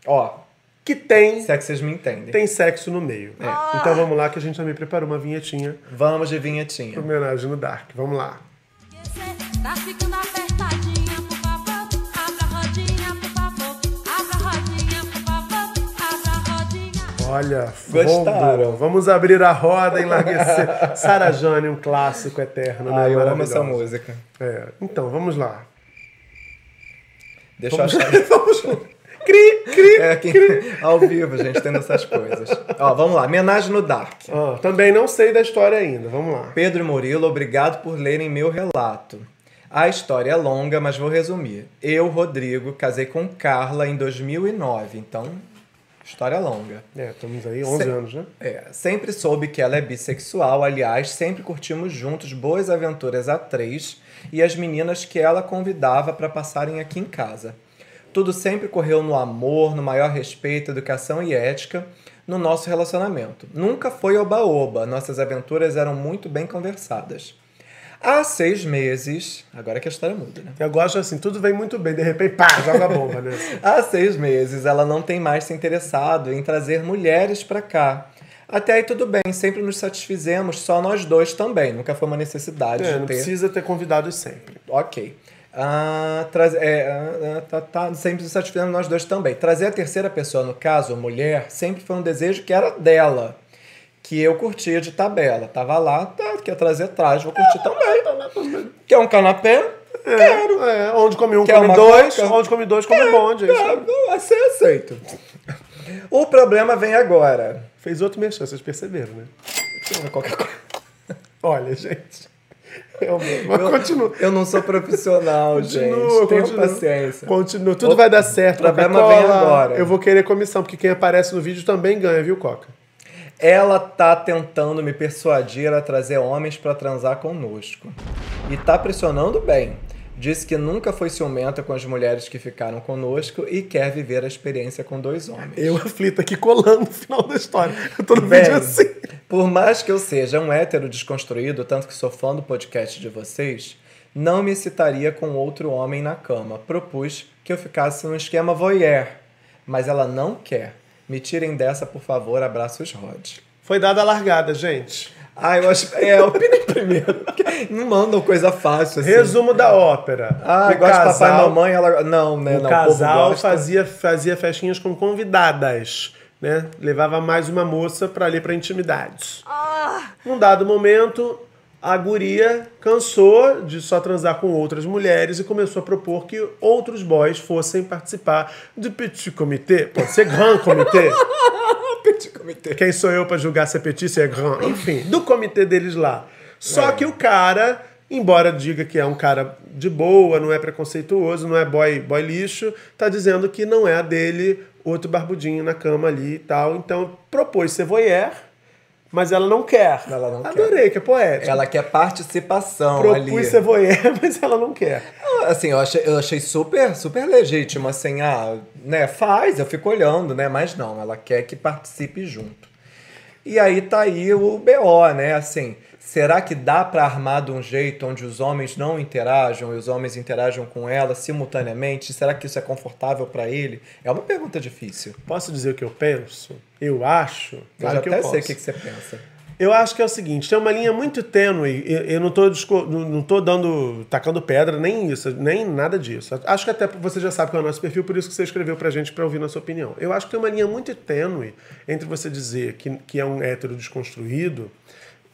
Ó, Que tem, se é que vocês me entendem. tem sexo no meio. É. Então vamos lá, que a gente também preparou uma vinhetinha Vamos de vinhetinha. homenagem no Dark. Vamos lá. Tá ficando apertadinha, Olha, Gostaram? Vamos abrir a roda e enlarguecer. Sarah Jane, um clássico eterno, né? Ah, eu amo essa música. É. Então, vamos lá. Deixa Vamos, eu achar. vamos lá. Cri, cri, É aqui, ao vivo, gente, tendo essas coisas. Ó, vamos lá. Homenagem no Dark. Ah, também não sei da história ainda. Vamos lá. Pedro e Murilo, obrigado por lerem meu relato. A história é longa, mas vou resumir. Eu, Rodrigo, casei com Carla em 2009, então, história longa. É, estamos aí 11 Se- anos, né? É, sempre soube que ela é bissexual, aliás, sempre curtimos juntos boas aventuras a três e as meninas que ela convidava para passarem aqui em casa. Tudo sempre correu no amor, no maior respeito, educação e ética no nosso relacionamento. Nunca foi oba-oba, nossas aventuras eram muito bem conversadas. Há seis meses, agora que a história muda, né? Eu gosto assim, tudo vem muito bem, de repente, pá, joga a bomba, né? Há seis meses ela não tem mais se interessado em trazer mulheres pra cá. Até aí tudo bem, sempre nos satisfizemos, só nós dois também. Nunca foi uma necessidade É, de não ter. precisa ter convidados sempre. Ok. Ah, traz- é, ah, ah, tá, tá, sempre nos satisfizemos nós dois também. Trazer a terceira pessoa, no caso, mulher, sempre foi um desejo que era dela. Que eu curtia de tabela. Tava lá, tá, quer trazer, traz, vou curtir também. Quer um canapé? Quero. É, onde come um, Quer come dois. coca? Onde come dois, come bonde. é. Quero, assim eu aceito. O problema vem agora. Fez outro mexer, vocês perceberam, né? Qualquer coisa. Olha, gente. É. Mas Eu- continua. Eu não sou profissional, Continua, gente. Tenha continua. paciência. Continua. Tudo O vai dar certo. o problema vem agora. Eu vou querer comissão, porque quem aparece no vídeo também ganha, viu, Coca? Ela tá tentando me persuadir a trazer homens pra transar conosco. E tá pressionando bem. Disse que nunca foi ciumenta com as mulheres que ficaram conosco e quer viver a experiência com dois homens. Eu aflito aqui colando no final da história. Eu tô no Bem, vídeo assim. Por mais que eu seja um hétero desconstruído, tanto que sou fã do podcast de vocês, não me excitaria com outro homem na cama. Propus que eu ficasse num esquema voyeur, mas ela não quer. Me tirem dessa, por favor. Abraços, Rod. Foi dada a largada, gente. Ah, eu acho. É, opinem primeiro. Não mandam coisa fácil assim. Resumo da ópera. Ah, O gosta de papai e casal- mamãe, ela. Não, né? O não, casal gosta. fazia, fazia festinhas com convidadas, né? Levava mais uma moça pra ali pra intimidades. Num dado momento, a guria cansou de só transar com outras mulheres e começou a propor que outros boys fossem participar do petit comité. Pode ser grand comité. Petit comité. Quem sou eu pra julgar se é petit, se é grand? Enfim, do comitê deles lá. Só É. que o cara, embora diga que é um cara de boa, não é preconceituoso, não é boy, boy lixo, tá dizendo que não é a dele outro barbudinho na cama ali e tal. Então propôs ser voyeur, mas ela não quer. Ela não quer. Adorei, que é poético. Ela quer participação Propus ali. ser voyeur, mas ela não quer. Assim, eu achei, eu achei super, super legítimo, assim, ah, né, faz, eu fico olhando, né, mas não, ela quer que participe junto. E aí tá aí o BO, né, assim, será que dá pra armar de um jeito onde os homens não interajam e os homens interajam com ela simultaneamente? Será que isso é confortável pra ele? É uma pergunta difícil. Posso dizer o que eu penso? Eu acho. Eu Claro já que até eu sei o que, que você pensa. Eu acho que é o seguinte, tem uma linha muito tênue, eu, eu não disco- não tô dando, tacando pedra, nem isso, nem nada disso. Acho que até você já sabe qual é o nosso perfil, por isso que você escreveu pra gente pra ouvir nossa opinião. Eu acho que tem uma linha muito tênue entre você dizer que, que é um hétero desconstruído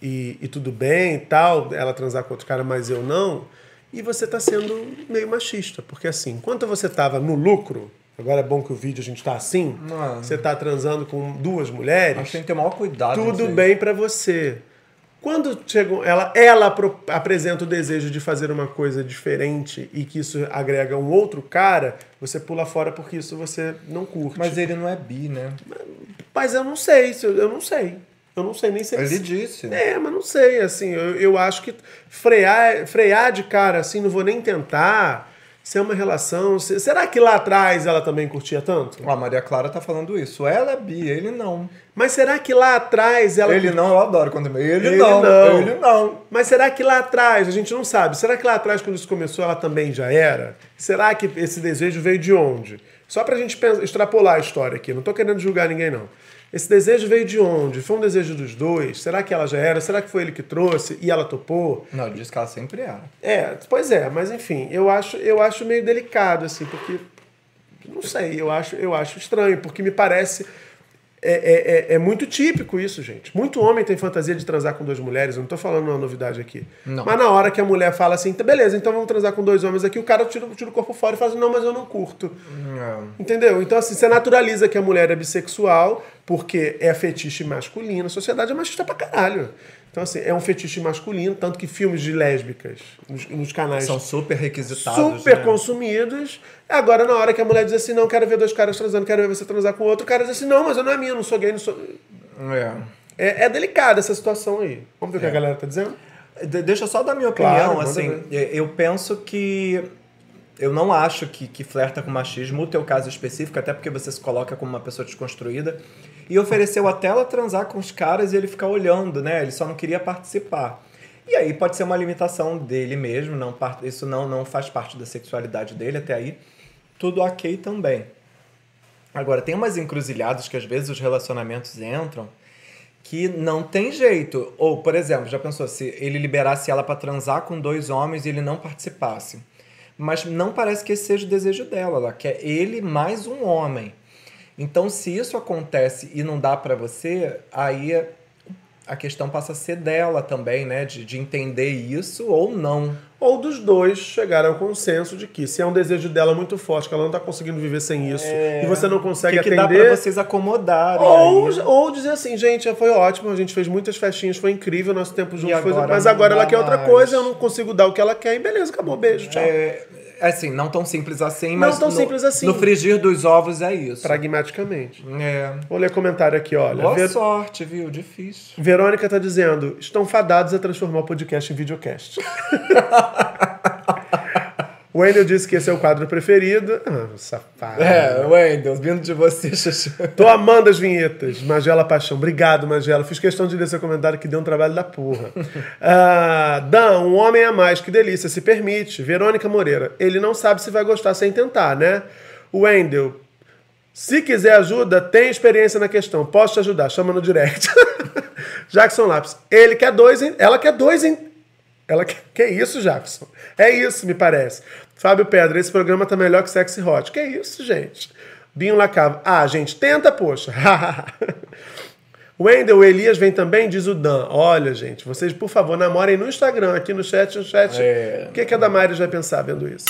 e, e tudo bem e tal, ela transar com outro cara, mas eu não, e você tá sendo meio machista, porque assim, enquanto você tava no lucro, agora é bom que o vídeo a gente tá assim, Mano. você tá transando com duas mulheres, Acho que tem que ter o maior cuidado. tudo bem pra você. Quando chegam, ela, ela apresenta o desejo de fazer uma coisa diferente e que isso agrega um outro cara, você pula fora porque isso você não curte. Mas ele não é bi, né? Mas eu não sei, se eu, eu não sei. Eu não sei nem se Ele disse. É, mas não sei, assim, eu, eu acho que frear, frear de cara, assim, não vou nem tentar. Se é uma relação. se- será que lá atrás ela também curtia tanto? A Maria Clara tá falando isso. Ela é bi, ele não. Mas será que lá atrás ela. Ele não, eu adoro quando ele, Ele não, não. ele não. Mas será que lá atrás, a gente não sabe, será que lá atrás, quando isso começou, ela também já era? Será que esse desejo veio de onde? Só pra gente extrapolar a história aqui, não tô querendo julgar ninguém, não. Esse desejo veio de onde? Foi um desejo dos dois? Será que ela já era? Será que foi ele que trouxe e ela topou? Não, ele disse que ela sempre era. É, pois é, mas enfim, eu acho, eu acho meio delicado, assim, porque. Não sei, eu acho, eu acho estranho, porque me parece. É, é, é, é muito típico isso, gente. Muito homem tem fantasia de transar com duas mulheres, eu não tô falando uma novidade aqui. Não. Mas na hora que a mulher fala assim, "Tá, beleza, então vamos transar com dois homens aqui, o cara tira, tira o corpo fora e fala assim, não, mas eu não curto. Entendeu? Então, assim, você naturaliza que a mulher é bissexual porque é fetiche masculino. A sociedade é machista pra caralho. Então, assim, é um fetiche masculino, tanto que filmes de lésbicas nos, nos canais São super requisitados. super né? consumidos. Agora, na hora que a mulher diz assim, não, quero ver dois caras transando, quero ver você transar com outro, o cara diz assim, não, mas eu não é minha, não sou gay, não sou... É. É, é delicada essa situação aí. Vamos ver o que a galera tá dizendo? De- Deixa eu só dar minha opinião, Claro, assim, eu penso que eu não acho que, que flerta com machismo, o teu caso específico, até porque você se coloca como uma pessoa desconstruída, e ofereceu até ela transar com os caras e ele ficar olhando, né? Ele só não queria participar. E aí pode ser uma limitação dele mesmo, não isso não, não faz parte da sexualidade dele, até aí tudo ok também. Agora, tem umas encruzilhadas que às vezes os relacionamentos entram que não tem jeito. Ou, por exemplo, já pensou se ele liberasse ela pra transar com dois homens e ele não participasse? Mas não parece que esse seja o desejo dela. Ela quer ele mais um homem. Então, se isso acontece e não dá pra você, aí a questão passa a ser dela também, né? De, de entender isso ou não. Ou dos dois chegaram ao consenso de que se é um desejo dela muito forte, que ela não tá conseguindo viver sem isso, e você não consegue que, que dá atender... pra vocês acomodarem? Ou, aí? ou dizer assim, gente, foi ótimo, a gente fez muitas festinhas, foi incrível, nosso tempo junto foi. agora Mas não agora ela dá quer outra mais. coisa, eu não consigo dar o que ela quer, e beleza, acabou, beijo, tchau. É, assim, não tão simples assim, Não mas tão no- simples assim. no frigir dos ovos é isso. Pragmaticamente. É. Vou ler comentário aqui, olha. Boa Ver- sorte, viu? Difícil. Verônica tá dizendo: estão fadados a transformar o podcast em videocast. o Wendel disse que esse é o quadro preferido. Ah, safado. É, Wendel, vindo de você, Xuxa. Tô amando as vinhetas. Magela Paixão. Obrigado, Magela. Fiz questão de ler seu comentário que deu um trabalho da porra. Ah, Dan, um homem a mais. Que delícia. Se permite. Verônica Moreira. Ele não sabe se vai gostar sem tentar, né? Wendel. Se quiser ajuda, tem experiência na questão. Posso te ajudar. Chama no direct. Jackson Lápis. Ele quer dois, hein? Ela quer dois, hein? Ela quer... Que isso, Jackson? É isso, me parece. Fábio Pedra, esse programa tá melhor que Sexy Hot. Que isso, gente? Binho Lacava. Ah, gente, tenta, poxa. Wendel Elias vem também, diz o Dan. Olha, gente, vocês, por favor, namorem no Instagram, aqui no chat, no chat. É. O que, que a Damares vai pensar vendo isso?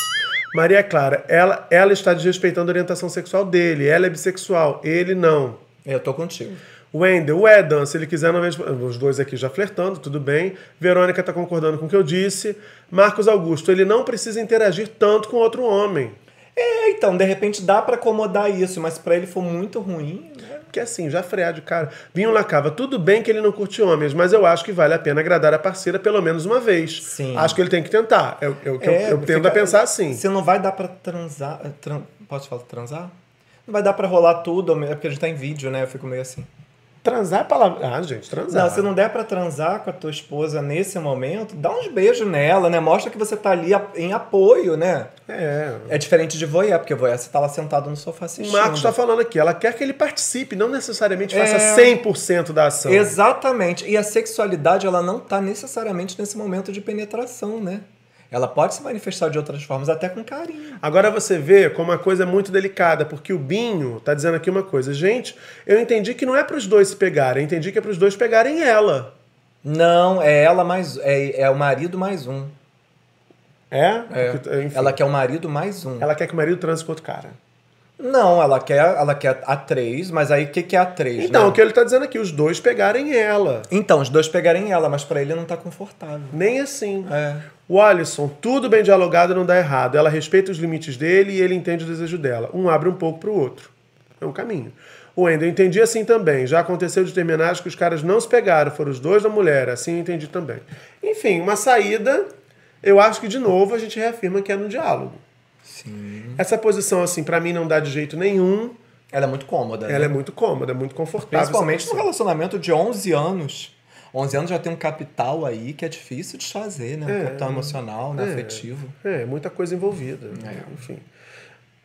Maria Clara, ela, ela está desrespeitando a orientação sexual dele. Ela é bissexual, ele não. Eu tô contigo. Wendel, ué, Dan, se ele quiser, não vejo. Os dois aqui já flertando, tudo bem. Verônica tá concordando com o que eu disse. Marcos Augusto, ele não precisa interagir tanto com outro homem. É, então, de repente dá pra acomodar isso, mas pra ele for muito ruim, né? Porque assim, já frear de cara. Vinho Lacava, tudo bem que ele não curte homens, mas eu acho que vale a pena agradar a parceira pelo menos uma vez. Sim. Acho que ele tem que tentar. Eu, eu, eu, É, eu tendo fica- a pensar assim. Se não vai dar pra transar. Tran... Posso falar transar? Não vai dar pra rolar tudo, é porque a gente tá em vídeo, né? Eu fico meio assim. Transar é palavra. Ah, gente, transar. Não, se não der pra transar com a tua esposa nesse momento, dá uns beijos nela, né? Mostra que você tá ali em apoio, né? É. É diferente de voyeur, porque voyeur você tá lá sentado no sofá O assistindo. Marcos está falando aqui, ela quer que ele participe, não necessariamente faça É. 100% da ação. Exatamente. E a sexualidade, ela não tá necessariamente nesse momento de penetração, né? Ela pode se manifestar de outras formas, até com carinho. Agora você vê como a coisa é muito delicada, porque o Binho tá dizendo aqui uma coisa. Gente, eu entendi que não é para os dois se pegarem, eu entendi que é para os dois pegarem ela. Não, é ela mais. É, é o marido mais um. É? É. Porque, enfim, Ela quer o marido mais um. ela quer que o marido transe com outro cara. Não, ela quer, ela quer a três, mas aí o que, que é a três? Então, né? o que ele tá dizendo aqui, os dois pegarem ela. Então, os dois pegarem ela, mas pra ele não tá confortável. Nem assim. É. O Alisson, tudo bem dialogado não dá errado. Ela respeita os limites dele e ele entende o desejo dela. Um abre um pouco pro outro. É um caminho. O Wendel, eu entendi assim também. Já aconteceu de terminar que os caras não se pegaram, foram os dois da mulher. Assim eu entendi também. Enfim, uma saída, eu acho que de novo a gente reafirma que é no diálogo. Sim. Essa posição, assim, pra mim não dá de jeito nenhum. Ela é muito cômoda. Ela né? é muito cômoda, muito confortável. Principalmente num relacionamento de 11 anos. 11 anos já tem um capital aí que é difícil de fazer, né? Um É. capital emocional, né? É. afetivo. É, muita coisa envolvida. É. Enfim.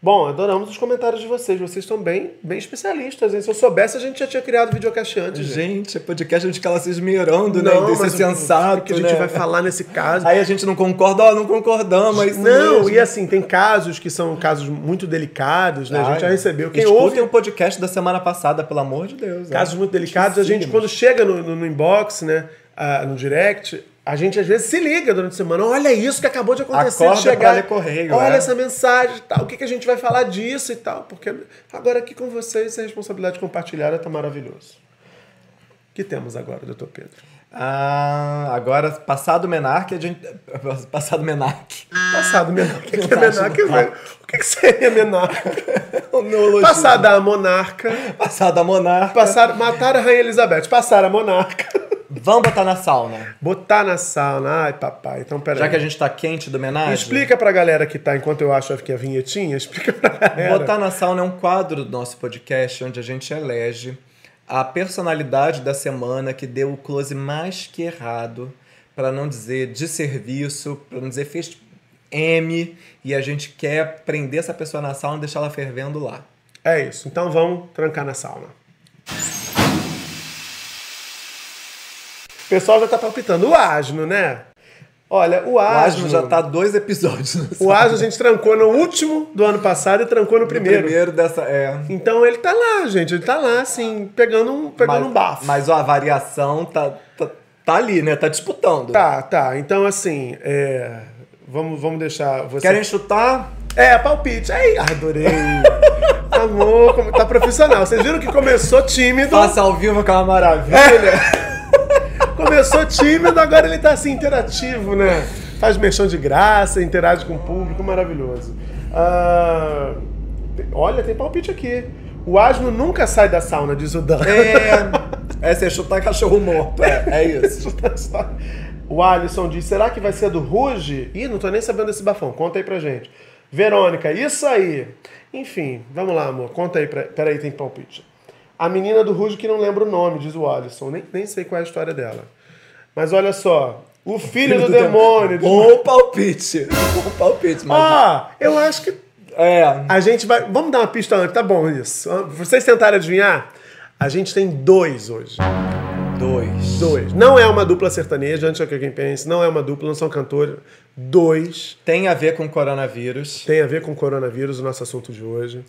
Bom, adoramos os comentários de vocês. Vocês estão bem, bem especialistas, hein? Se eu soubesse, a gente já tinha criado videocast antes. gente. Gente, podcast a gente fica lá se esmerando, né? Não, Em ser mas o- sensato, o que a gente né? vai falar nesse caso. Aí a gente não concorda, ó, não concordamos, é isso não, mesmo. e assim, tem casos que são casos muito delicados, né? a gente já Ai, recebeu. Quem Escutem ouve o podcast da semana passada, pelo amor de Deus. casos é. muito delicados, a gente, quando chega no, no- no inbox, né? ah, no direct, a gente às vezes se liga durante a semana. Olha isso que acabou de acontecer. Acorda de chegar, pra correio, Olha é. essa mensagem e tal. O que, que a gente vai falar disso e tal. Porque agora aqui com vocês, essa responsabilidade compartilhada tá maravilhoso. O que temos agora, doutor Pedro? Ah, agora, passado Menarque, a gente... Passado Menarque. Passado menarca. O que, que é velho? O que, que seria neologismo. Passada a monarca. Passado a Monarca. Passar, matar a Rainha Elizabeth. Passar a monarca. Vamos botar na sauna. Botar na sauna. Ai, papai. Então, peraí. Já que a gente tá quente do homenagem. Explica pra galera que tá, enquanto eu acho que é a vinhetinha, explica pra galera. Botar na sauna é um quadro do nosso podcast onde a gente elege a personalidade da semana que deu o close mais que errado, para não dizer de serviço, para não dizer fez M, e a gente quer prender essa pessoa na sauna e deixar ela fervendo lá. É isso. Então vamos trancar na sauna. O pessoal já tá palpitando. O asno, né? Olha, o O asno. Asno já tá dois episódios no O asno a gente trancou no último do ano passado e trancou no primeiro. primeiro dessa. É. Então ele tá lá, gente. Ele tá lá, assim, pegando um, pegando mas, um bafo. Mas ó, a variação tá, tá, tá ali, né? Tá disputando. Tá, tá. Então, assim, é, vamos, vamos deixar você. Querem chutar? É, palpite. Ai, adorei. Amor, como tá profissional. Vocês viram que começou tímido. Faça ao vivo que é uma maravilha. Começou tímido, agora ele tá assim, interativo, né? Faz mexão de graça, interage com o público, maravilhoso. Ah, olha, tem palpite aqui. O asno nunca sai da sauna, diz o Dan. É, é você chutar cachorro morto. É, é isso. O Alisson diz: será que vai ser do Ruge? Ih, não tô nem sabendo desse bafão. Conta aí pra gente. Verônica, isso aí. Enfim, vamos lá, amor. Conta aí. Pra... Peraí, tem palpite. A menina do Ruge que não lembra o nome, diz o Alisson. Nem, nem sei qual é a história dela. Mas olha só. O filho, do, demônio. diz- Bom palpite. Bom palpite, mas. Ah, eu acho que É. a gente vai. Vamos dar uma pista antes, tá bom isso. Vocês tentaram adivinhar? A gente tem dois hoje. Dois. Dois. Não é uma dupla sertaneja, antes que alguém pense. Não é uma dupla, não são cantores. Dois. Tem a ver com coronavírus. Tem a ver com coronavírus, o nosso assunto de hoje.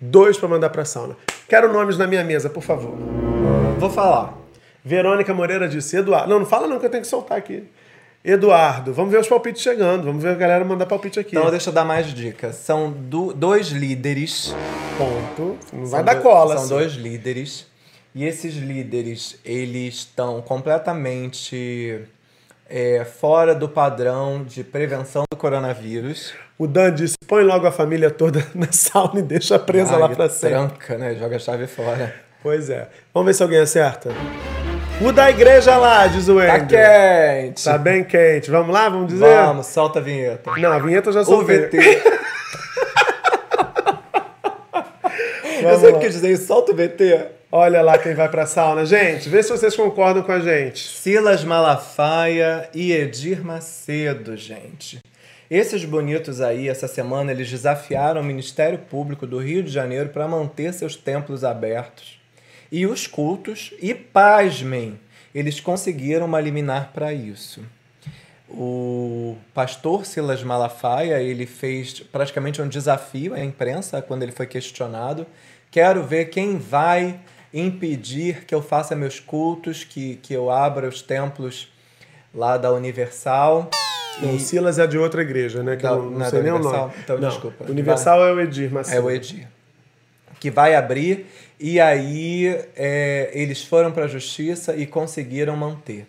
Dois pra mandar pra sauna. Quero nomes na minha mesa, por favor. Vou falar. Verônica Moreira disse, Eduardo. Não, não fala não que eu tenho que soltar aqui. Eduardo, vamos ver os palpites chegando. Vamos ver a galera mandar palpite aqui. Então deixa eu dar mais dicas. São du- dois líderes. Ponto. Não vai dar do- cola. São assim. dois líderes E esses líderes, eles estão completamente é, fora do padrão de prevenção do coronavírus. O Dan disse: põe logo a família toda na sauna e deixa presa lá pra sempre. Tranca, né? Joga a chave fora. Pois é. Vamos ver se alguém acerta. O da igreja lá, diz o Tá Andrew. quente! Tá bem quente. Vamos lá, vamos dizer? Vamos, solta a vinheta. Não, a vinheta eu já O soltei. VT. Eu sempre quis dizer solta o VT. Olha lá quem vai pra sauna. Gente, vê se vocês concordam com a gente. Silas Malafaia e Edir Macedo, gente. Esses bonitos aí, essa semana, eles desafiaram o Ministério Público do Rio de Janeiro para manter seus templos abertos. E os cultos, e pasmem, eles conseguiram uma liminar para isso. O pastor Silas Malafaia, ele fez praticamente um desafio à imprensa quando ele foi questionado. Quero ver quem vai impedir que eu faça meus cultos, que, que eu abra os templos lá da Universal. Não, o Silas é de outra igreja, né? Que Da- não, não é sei nem o Universal? nome. Então, não, desculpa. Universal é o Edir Macedo. É o Edir. Que vai abrir e aí é, eles foram para a justiça e conseguiram manter.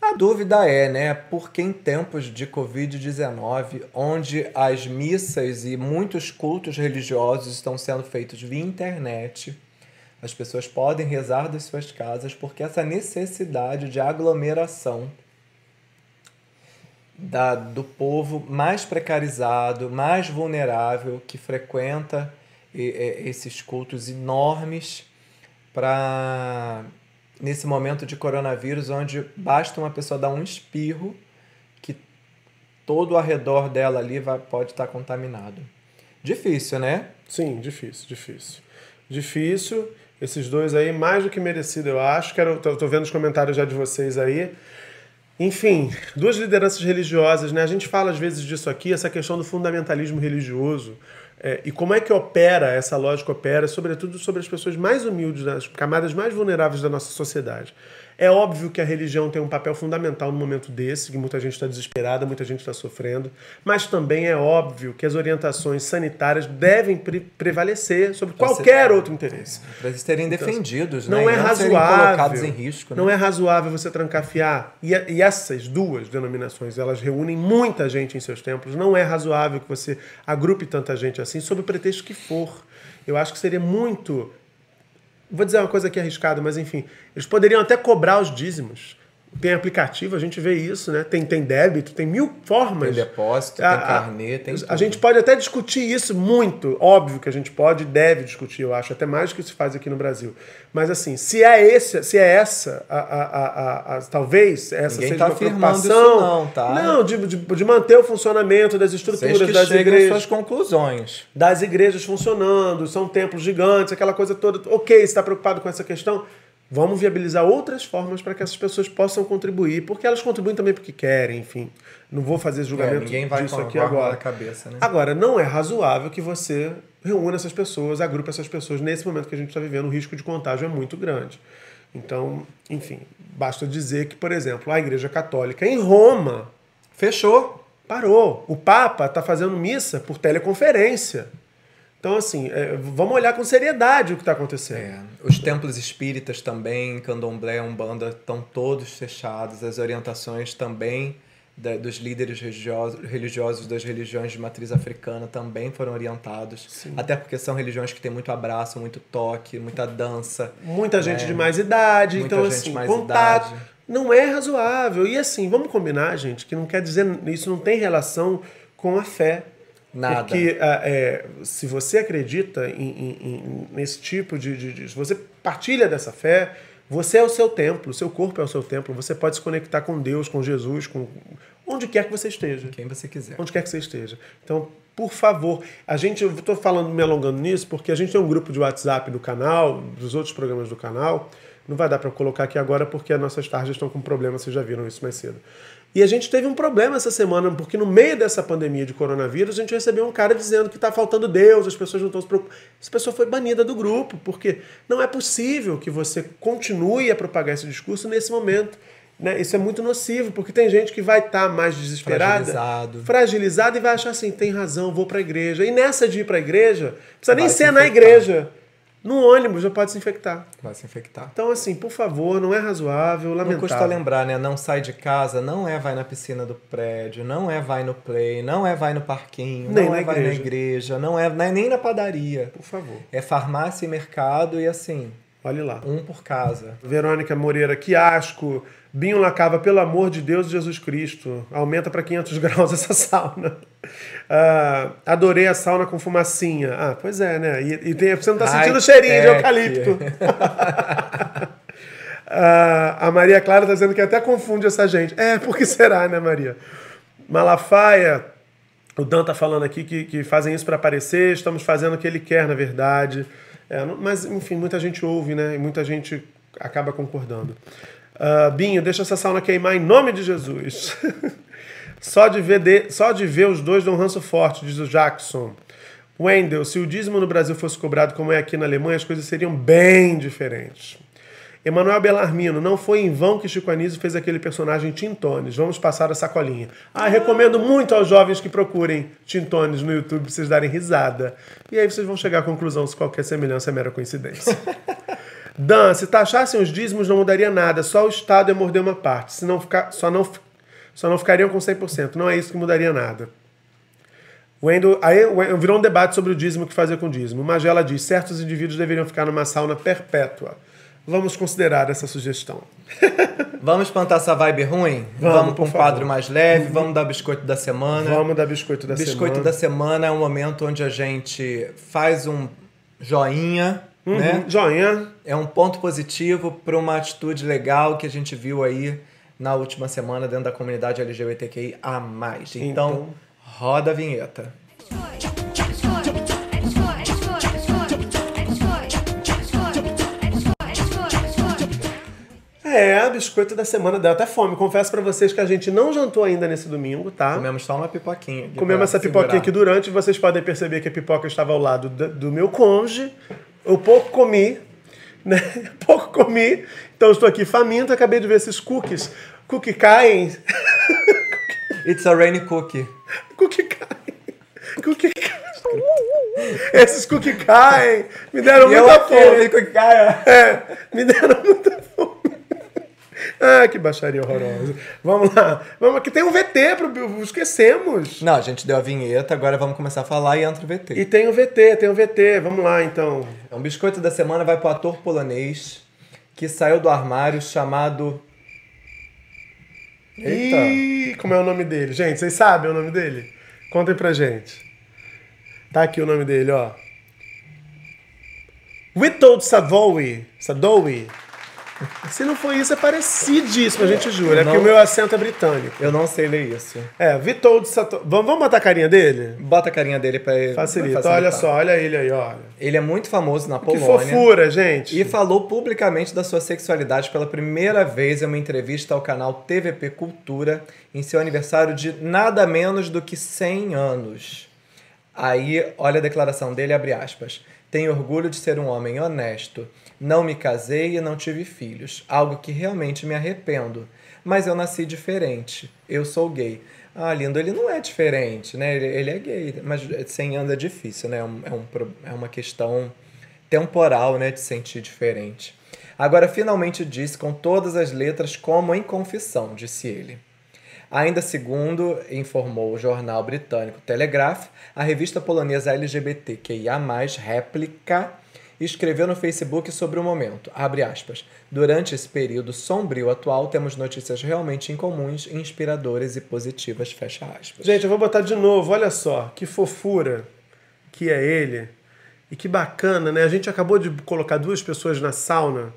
A dúvida é, né, porque em tempos de Covid-19, onde as missas e muitos cultos religiosos estão sendo feitos via internet, as pessoas podem rezar das suas casas porque essa necessidade de aglomeração da, do povo mais precarizado, mais vulnerável, que frequenta esses cultos enormes para nesse momento de coronavírus onde basta uma pessoa dar um espirro que todo ao redor dela ali vai, pode estar contaminado. Difícil, né? Sim, difícil, difícil. Difícil. Esses dois aí, mais do que merecido, eu acho. Quero, tô, tô vendo os comentários já de vocês aí. Enfim, duas lideranças religiosas, né? A gente fala às vezes disso aqui, essa questão do fundamentalismo religioso. é, e como é que opera, essa lógica opera, sobretudo sobre as pessoas mais humildes, as camadas mais vulneráveis da nossa sociedade. É óbvio que a religião tem um papel fundamental no momento desse, que muita gente está desesperada, muita gente está sofrendo, mas também é óbvio que as orientações sanitárias devem pre- prevalecer sobre Pra qualquer ser- outro interesse. Para eles serem defendidos, né? Não E é serem razoável. colocados em risco, né? Não é razoável você trancafiar. E, e essas duas denominações, elas reúnem muita gente em seus templos. Não é razoável que você agrupe tanta gente assim, sob o pretexto que for. Eu acho que seria muito. Vou dizer uma coisa aqui arriscada, mas enfim. Eles poderiam até cobrar os dízimos. Tem aplicativo, a gente vê isso, né? Tem, tem débito, tem mil formas. Tem depósito, A- tem carnê, tem A tudo. gente pode até discutir isso muito, óbvio que a gente pode e deve discutir, eu acho, até mais do que se faz aqui no Brasil. Mas assim, se é esse, se é essa, a, a, a, talvez essa Ninguém seja tá uma preocupação. isso não, tá? Não, de, de, de manter o funcionamento das Vocês estruturas que das igrejas suas conclusões. das igrejas funcionando, são templos gigantes, aquela coisa toda. Ok, você está preocupado com essa questão? Vamos viabilizar outras formas para que essas pessoas possam contribuir, porque elas contribuem também porque querem, enfim. Não vou fazer julgamento É, ninguém vai disso aqui agora. cabeça, né? Agora, não é razoável que você reúna essas pessoas, agrupe essas pessoas nesse momento que a gente está vivendo, o risco de contágio é muito grande. Então, enfim, basta dizer que, por exemplo, a Igreja Católica em Roma Fechou. parou. O Papa está fazendo missa por teleconferência. Então, assim, é, vamos olhar com seriedade o que está acontecendo. É, os templos espíritas também, candomblé, umbanda, estão todos fechados. As orientações também da- dos líderes religiosos, religiosos das religiões de matriz africana também foram orientados. Até porque são religiões que têm muito abraço, muito toque, muita dança. Muita gente É. de mais idade, Muita então, assim, contato. idade. Não é razoável. E assim, vamos combinar, gente, que não quer dizer. Isso não tem relação com a fé. Nada. Porque ah, é, se você acredita em- em- nesse tipo de, de, de- Se você partilha dessa fé, você é o seu templo, o seu corpo é o seu templo. Você pode se conectar com Deus, com Jesus, com onde quer que você esteja. Quem você quiser. Onde quer que você esteja. Então, por favor, a gente, eu estou falando, me alongando nisso, porque a gente tem um grupo de WhatsApp do canal, dos outros programas do canal. Não vai dar para colocar aqui agora porque as nossas tarjas estão com problema, vocês já viram isso mais cedo. E a gente teve um problema essa semana, porque no meio dessa pandemia de coronavírus, a gente recebeu um cara dizendo que está faltando Deus, as pessoas não estão se preocupando. Essa pessoa foi banida do grupo, porque não é possível que você continue a propagar esse discurso nesse momento. Né? Isso é muito nocivo, porque tem gente que vai estar mais desesperada, Fragilizado. fragilizado e vai achar assim, tem razão, vou para a igreja. E nessa de ir para a igreja, precisa nem Vai se ser na igreja. No ônibus já pode se infectar. Vai se infectar. Então, assim, por favor, não é razoável, Não lamentável. custa lembrar, né? Não sai de casa, não é vai na piscina do prédio, não é vai no play, não é vai no parquinho, Nem não é vai na igreja. não é, não é nem na padaria. Por favor, É farmácia e mercado e assim, olhe lá. um por casa. Verônica Moreira, que asco. Binho Lacava, pelo amor de Deus e Jesus Cristo, aumenta para 500 graus essa sauna. Ah, adorei a sauna com fumacinha. Ah, pois é, né? E, e tem, você não tá sentindo o cheirinho de Tec. eucalipto. Ah, a Maria Clara tá dizendo que até confunde essa gente. É, por que será, né, Maria? Malafaia, o Dan tá falando aqui que, que fazem isso para aparecer, estamos fazendo o que ele quer, na verdade. É, não- mas, enfim, muita gente ouve, né? E muita gente acaba concordando. Ah, Binho, deixa essa sauna queimar em nome de Jesus. só, de ver de- só de ver os dois dão um ranço forte, diz o Jackson. Wendel, se o dízimo no Brasil fosse cobrado como é aqui na Alemanha, as coisas seriam bem diferentes. Emanuel Belarmino, não foi em vão que Chico Anísio fez aquele personagem Tintones. Vamos passar a sacolinha. Ah, recomendo muito aos jovens que procurem Tintones no YouTube pra vocês darem risada. E aí vocês vão chegar à conclusão se qualquer semelhança é mera coincidência. Dan, se taxassem os dízimos não mudaria nada, só o Estado ia morder uma parte. Se não ficar, só, não, só não ficariam com 100%. Não é isso que mudaria nada. Wendel, aí virou um debate sobre o dízimo que fazer com o dízimo. Magela diz: certos indivíduos deveriam ficar numa sauna perpétua. Vamos considerar essa sugestão. Vamos plantar essa vibe ruim? Vamos, para por um favor. quadro mais leve, vamos dar biscoito da semana. Vamos dar biscoito da biscoito semana. da semana é um momento onde a gente faz um joinha, né? Uhum. Joinha. É um ponto positivo para uma atitude legal que a gente viu aí na última semana dentro da comunidade LGBTQI a mais. Então, Então- roda a vinheta. É, biscoito da semana. Deu até fome. Confesso pra vocês que a gente não jantou ainda nesse domingo, tá? Comemos só uma pipoquinha. Comemos essa pipoquinha segurar. aqui durante. Vocês podem perceber que a pipoca estava ao lado do meu cônjuge. Eu pouco comi, né? Pouco comi. Então estou aqui faminto. Acabei de ver esses cookies. Cookie caem. It's a rainy cookie. Cookie caem. Cookie caem. Esses cookie caem. Me deram E muita fome. cookie. É, me deram muita fome. Ah, que baixaria horrorosa. Vamos lá. Vamos aqui. Tem um VT pro Esquecemos. Não, a gente deu a vinheta, agora vamos começar a falar e entra o VT. E tem o VT, tem o VT. Vamos lá, então. Um biscoito da semana vai pro ator polonês que saiu do armário chamado. Eita! Ih, como é o nome dele? Gente, vocês sabem o nome dele? Contem pra gente. Tá aqui o nome dele, ó. Witold Savoy. Sadowy. Se não for isso, é parecidíssimo, a gente jura. É Não. porque o meu acento é britânico. Eu não sei ler isso. É, Witold Sato... Vamos, vamos botar a carinha dele? Bota a carinha dele pra ele. Facilita. pra Olha só, olha ele aí, olha. Ele é muito famoso na Que Polônia. fofura, gente. E falou publicamente da sua sexualidade pela primeira vez em uma entrevista ao canal TVP Cultura em seu aniversário de nada menos do que 100 anos. Aí, olha a declaração dele, abre aspas. Tenho orgulho de ser um homem honesto. Não me casei e não tive filhos, algo que realmente me arrependo. Mas eu nasci diferente. Eu sou gay. Ah, lindo, ele não é diferente, né? Ele, ele é gay, mas 100 anos é difícil, né? É, um- é, um é uma questão temporal, né, de sentir diferente. Agora finalmente disse com todas as letras como em confissão, disse ele. Ainda segundo informou o jornal britânico Telegraph, a revista polonesa LGBTQIA+, Réplica, escreveu no Facebook sobre o momento, abre aspas, durante esse período sombrio atual temos notícias realmente incomuns, inspiradoras e positivas, fecha aspas. Gente, eu vou botar de novo, olha só, que fofura que é ele. E que bacana, né? A gente acabou de colocar duas pessoas na sauna.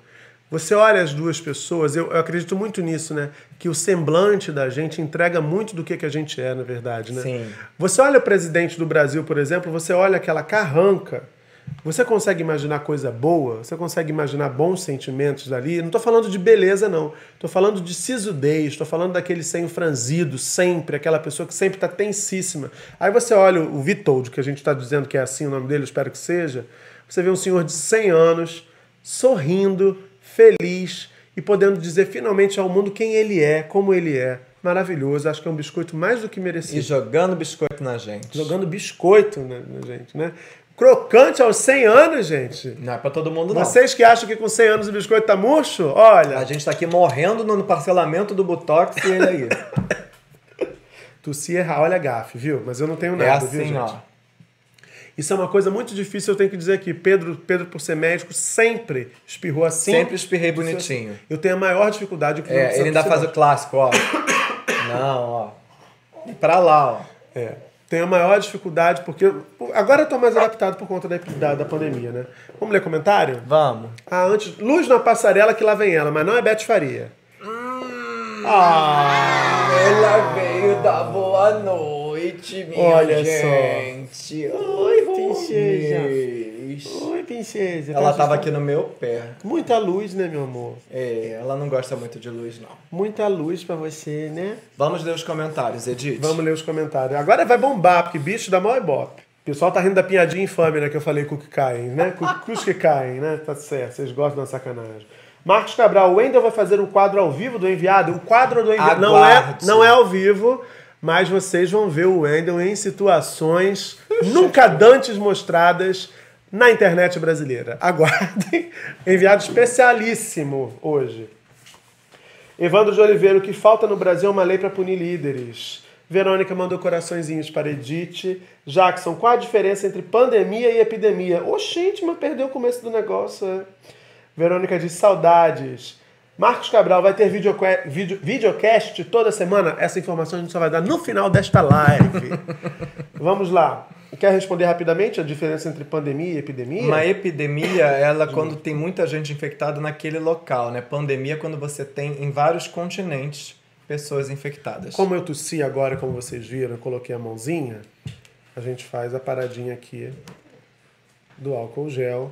Você olha as duas pessoas, eu, eu acredito muito nisso, né? Que o semblante da gente entrega muito do que, que a gente é, na verdade, né? Sim. Você olha o presidente do Brasil, por exemplo, você olha aquela carranca. Você consegue imaginar coisa boa? Você consegue imaginar bons sentimentos dali? Não estou falando de beleza, não. Estou falando de sisudez, estou falando daquele senho franzido, sempre, aquela pessoa que sempre está tensíssima. Aí você olha o Vitold, que a gente está dizendo que é assim o nome dele, espero que seja. Você vê um senhor de 100 anos, sorrindo, feliz e podendo dizer finalmente ao mundo quem ele é, como ele é. Maravilhoso, acho que é um biscoito mais do que merecido E jogando biscoito na gente. jogando biscoito na, na gente, né? Crocante aos 100 anos, gente. Não é pra todo mundo, não. Vocês que acham que com 100 anos o biscoito tá murcho, olha, A gente tá aqui morrendo no parcelamento do Botox e ele aí. tossi errar, olha a gafe, viu? Mas eu não tenho é nada, viu, assim, gente? ó. Isso é uma coisa muito difícil, eu tenho que dizer aqui. Pedro, Pedro por ser médico, sempre espirrou assim. Sempre espirrei bonitinho. Eu tenho a maior dificuldade com É, ele ainda faz o clássico, ó. Não, ó. E pra lá, ó. É. Tenho a maior dificuldade, porque. Agora eu tô mais adaptado por conta da, da, da pandemia, né? Vamos ler comentário? Vamos. Ah, antes. Luz na passarela que lá vem ela, mas não é Beth Faria. Ela veio dar boa noite, minha Olha só. gente. Oi, princesa. princesa. Oi, princesa. Ela tava aqui no meu pé. Muita luz, né, meu amor? É, ela não gosta muito de luz, não. Muita luz pra você, né? Vamos ler os comentários, Edith. Vamos ler os comentários. Agora vai bombar, porque bicho dá maior ibope. O pessoal tá rindo da piadinha infame, né? Que eu falei com que caem, né? Com os que caem, né? Tá certo, vocês gostam da sacanagem. Marcos Cabral, o Wendel vai fazer um quadro ao vivo do enviado? O quadro do enviado não é, não é ao vivo, mas vocês vão ver o Wendel em situações nunca dantes mostradas na internet brasileira. Aguardem. Enviado especialíssimo hoje. Evandro de Oliveira, o que falta no Brasil é uma lei para punir líderes. Verônica mandou coraçõezinhos para Edith. Jackson, qual a diferença entre pandemia e epidemia? Oxente, mas perdeu o começo do negócio. é. Verônica diz saudades. Marcos Cabral vai ter videoque- vídeo, videocast toda semana? Essa informação a gente só vai dar no final desta live. Vamos lá. Quer responder rapidamente a diferença entre pandemia e epidemia? Uma epidemia, ela quando tem muita gente infectada naquele local, né? Pandemia é quando você tem em vários continentes pessoas infectadas. Como eu tossi agora, como vocês viram, eu coloquei a mãozinha, a gente faz a paradinha aqui do álcool gel,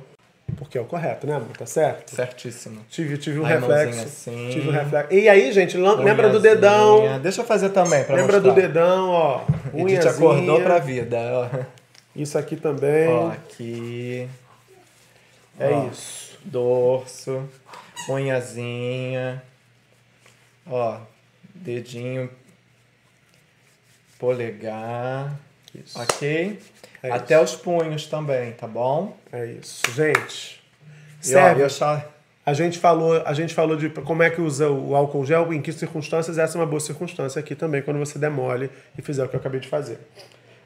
porque é o correto, né, amor? Tá certo? Certíssimo. Tive, tive um a reflexo. assim. Tive um reflexo. E aí, gente, lembra do dedão. Deixa eu fazer também pra Lembra do mostrar. dedão, ó. Unhazinha. acordou pra vida. ó. Isso aqui também. Ó, aqui. é ó. isso. Dorso. Unhazinha. Ó. Dedinho. Polegar. Isso. Ok? É Até os punhos também, tá bom? É isso. Gente, E, ó, serve. cha- A gente falou, a gente falou de como é que usa o álcool gel, em que circunstâncias, essa é uma boa circunstância aqui também, quando você demole e fizer o que eu acabei de fazer.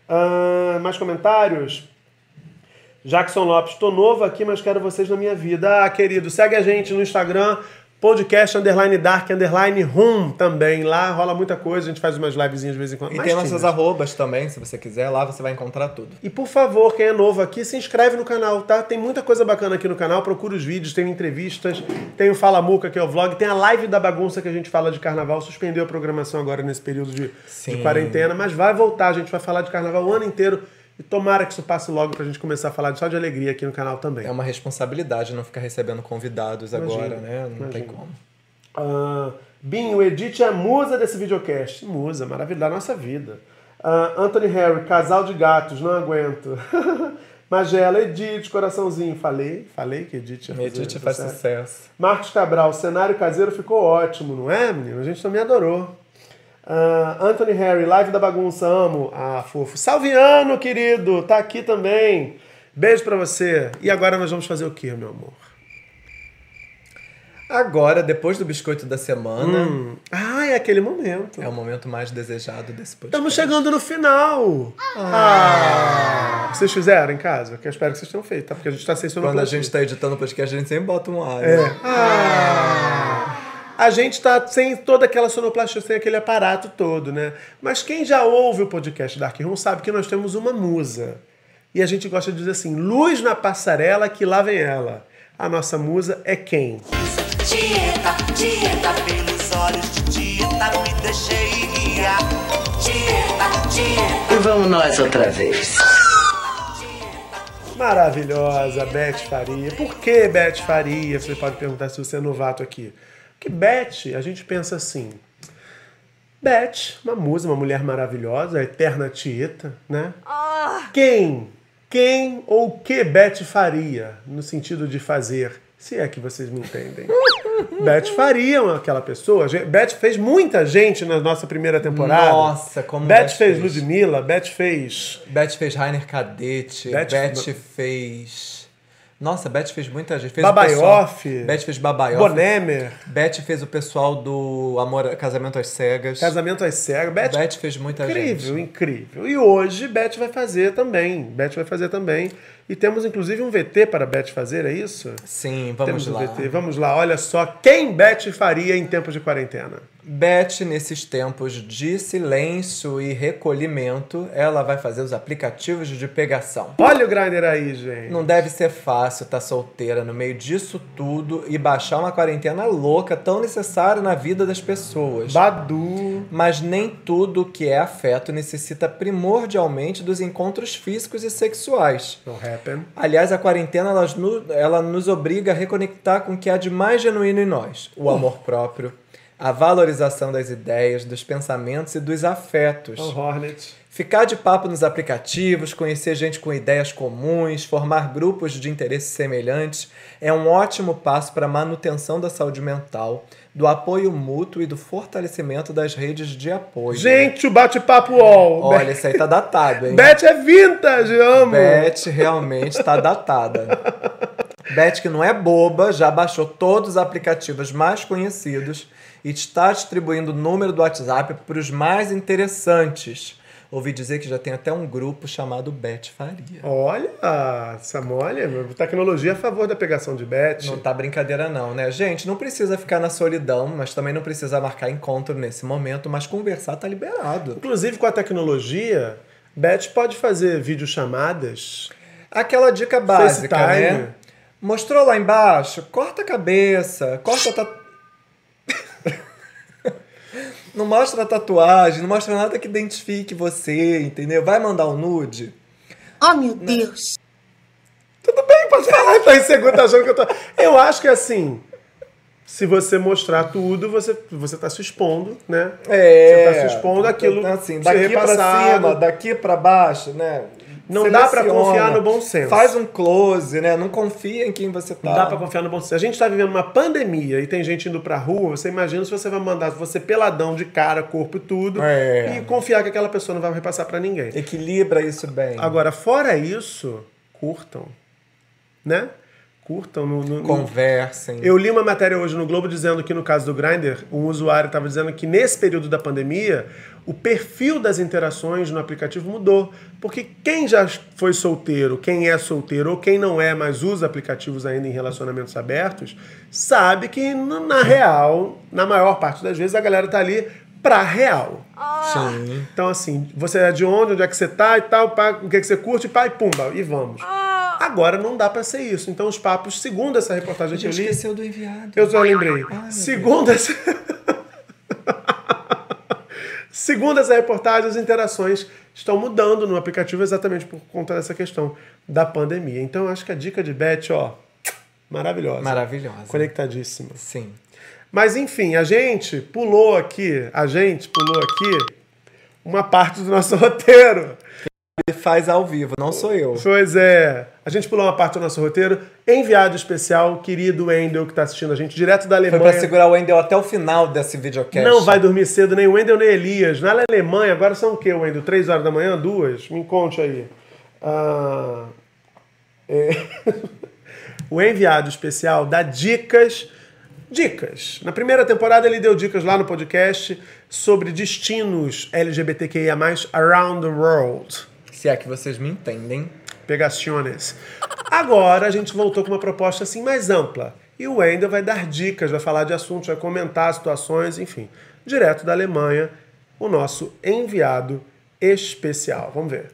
Ah, mais comentários? Jackson Lopes, tô novo aqui, mas quero vocês na minha vida. Ah, querido, segue a gente no Instagram, podcast underline dark underline room também. Lá rola muita coisa, a gente faz umas livezinhas de vez em quando. E tem nossas tímidas. arrobas também, se você quiser. Lá você vai encontrar tudo. E por favor, quem é novo aqui, se inscreve no canal, tá? Tem muita coisa bacana aqui no canal. Procura os vídeos, tem entrevistas, tem o Fala Muca, que é o vlog, tem a live da bagunça que a gente fala de carnaval. Suspendeu a programação agora nesse período de, de quarentena, mas vai voltar. A gente vai falar de carnaval o ano inteiro. E tomara que isso passe logo pra gente começar a falar só de alegria aqui no canal também. É uma responsabilidade não ficar recebendo convidados agora, Imagina, né? Não tem imagina. como. Ah, Binho, Edith é a musa desse videocast. Musa, maravilha da nossa vida. Ah, Anthony Harry, casal de gatos, não aguento. Magela, Edith, coraçãozinho. Falei, falei que Edith ia fazer, Edith faz sucesso. Marcos Cabral, o cenário caseiro ficou ótimo, não é, menino? A gente também adorou. Ah, Anthony Harry, live da bagunça, amo. Ah, fofo. Salviano, querido, tá aqui também. Beijo pra você. E agora nós vamos fazer o quê, meu amor? Agora, depois do biscoito da semana, Hum. Ah, é aquele momento. é o momento mais desejado desse podcast. Estamos chegando no final. Ah. Vocês fizeram em casa? Que eu espero que vocês tenham feito, tá? Porque a gente tá sem Quando a gente tá editando o podcast, a gente sempre bota um ar. É. né? Ah. A gente tá sem toda aquela sonoplastia, sem aquele aparato todo, né? Mas quem já ouve o podcast Dark Room sabe que nós temos uma musa. E a gente gosta de dizer assim: luz na passarela que lá vem ela. A nossa musa é quem? Tieta, tieta, pelos olhos de tieta, me deixei guiar. Tieta, tieta. E vamos nós outra vez. Maravilhosa, Beth Faria. Por que Beth Faria? Você pode perguntar se você é novato aqui. Porque Beth, a gente pensa assim. Beth, uma musa, uma mulher maravilhosa, a eterna Tieta, né? Quem? Quem ou que Beth faria? No sentido de fazer, se é que vocês me entendem. Beth Faria aquela pessoa. Beth fez muita gente na nossa primeira temporada. Nossa, como Beth, Beth fez fez. Ludmilla, Beth fez. Beth fez Rainer Cadete, Beth- Beth, fez. Nossa, Beth fez muita gente. Fez Babaioff. Beth fez Babaioff. Bonemer, Beth fez o pessoal do Amor, Casamento às Cegas. Casamento às Cegas. Beth, Beth fez muita incrível, gente. incrível. E hoje Beth vai fazer também. Beth vai fazer também. E temos inclusive um VT para Beth fazer, é isso? Sim, vamos temos um lá. VT. Vamos lá, olha só quem Beth faria em tempos de quarentena. Beth, nesses tempos de silêncio e recolhimento, ela vai fazer os aplicativos de pegação. Olha o Grindr aí, gente. Não deve ser fácil estar solteira no meio disso tudo e baixar uma quarentena louca tão necessária na vida das pessoas. Badu. Mas nem tudo que é afeto necessita primordialmente dos encontros físicos e sexuais. No happen. Aliás, a quarentena ela, ela nos obriga a reconectar com o que há de mais genuíno em nós: o amor próprio, a valorização das ideias, dos pensamentos e dos afetos. Hornet. Ficar de papo nos aplicativos, conhecer gente com ideias comuns, formar grupos de interesses semelhantes é um ótimo passo para a manutenção da saúde mental, do apoio mútuo e do fortalecimento das redes de apoio. Gente, o bate-papo UOL. Olha, isso aí tá datado, hein? Beth é vintage, amo. Beth realmente está datada. Beth, que não é boba, já baixou todos os aplicativos mais conhecidos e está distribuindo o número do WhatsApp para os mais interessantes. Ouvi dizer que já tem até um grupo chamado Beth Faria. Olha, Samolha, tecnologia a favor da pegação de Beth. Não tá brincadeira não, né? Gente, não precisa ficar na solidão, mas também não precisa marcar encontro nesse momento, mas conversar tá liberado. Inclusive com a tecnologia, Beth pode fazer videochamadas. Aquela dica básica, FaceTime. né? Mostrou lá embaixo, corta a cabeça, corta a tatu... Não mostra a tatuagem, não mostra nada que identifique você, entendeu? Vai mandar um nude. Oh, meu Deus. Tudo bem, pode falar, tá inseguro, tá achando que eu tô. Eu acho que assim, se você mostrar tudo, você, você tá se expondo, né? É. Você tá se expondo àquilo assim, ser daqui pra cima, daqui pra baixo, né? Não dá pra Seleciona. confiar no bom senso. Faz um close, né? Não confia em quem você tá. Não dá pra confiar no bom senso. A gente tá vivendo uma pandemia e tem gente indo pra rua, você imagina se você vai mandar você peladão de cara, corpo e tudo, É. e confiar que aquela pessoa não vai repassar pra ninguém. Equilibra isso bem. Agora, fora isso, curtam. Né? Curtam no. no- no- Conversem. Eu li uma matéria hoje no Globo dizendo que no caso do Grindr, um usuário estava dizendo que nesse período da pandemia, o perfil das interações no aplicativo mudou. Porque quem já foi solteiro, quem é solteiro ou quem não é, mas usa aplicativos ainda em relacionamentos abertos, sabe que na real, na maior parte das vezes, a galera tá ali pra real. Sim. Então, assim, você é de onde, onde é que você tá e tal, pá, o que, é que você curte, pá, e pumba, e vamos. Agora não dá pra ser isso. Então, os papos, segundo essa reportagem que eu li. esqueceu do enviado. Eu só lembrei. Ai, Segundo essa... Segundo essa reportagem, as interações estão mudando no aplicativo exatamente por conta dessa questão da pandemia. Então, eu acho que a dica de Beth, ó, maravilhosa. Maravilhosa. Conectadíssima. Sim. Mas, enfim, a gente pulou aqui, a gente pulou aqui uma parte do nosso roteiro. Ele faz ao vivo, não sou eu. Pois é. A gente pulou uma parte do nosso roteiro. Enviado especial, querido Wendel, que está assistindo a gente direto da Foi Alemanha. pra segurar o Wendel até o final desse videocast. Não vai dormir cedo, nem o Wendel nem Elias. Na Alemanha, agora são o quê, Wendel? Três horas da manhã? Duas? Me conte aí. Ah, é, o enviado especial dá dicas. Dicas. Na primeira temporada ele deu dicas lá no podcast sobre destinos LGBTQIA, around the world. Se é que vocês me entendem. Pegaciones. Agora a gente voltou com uma proposta assim mais ampla. E o Wendel vai dar dicas, vai falar de assuntos, vai comentar situações, enfim. Direto da Alemanha, o nosso enviado especial. Vamos ver.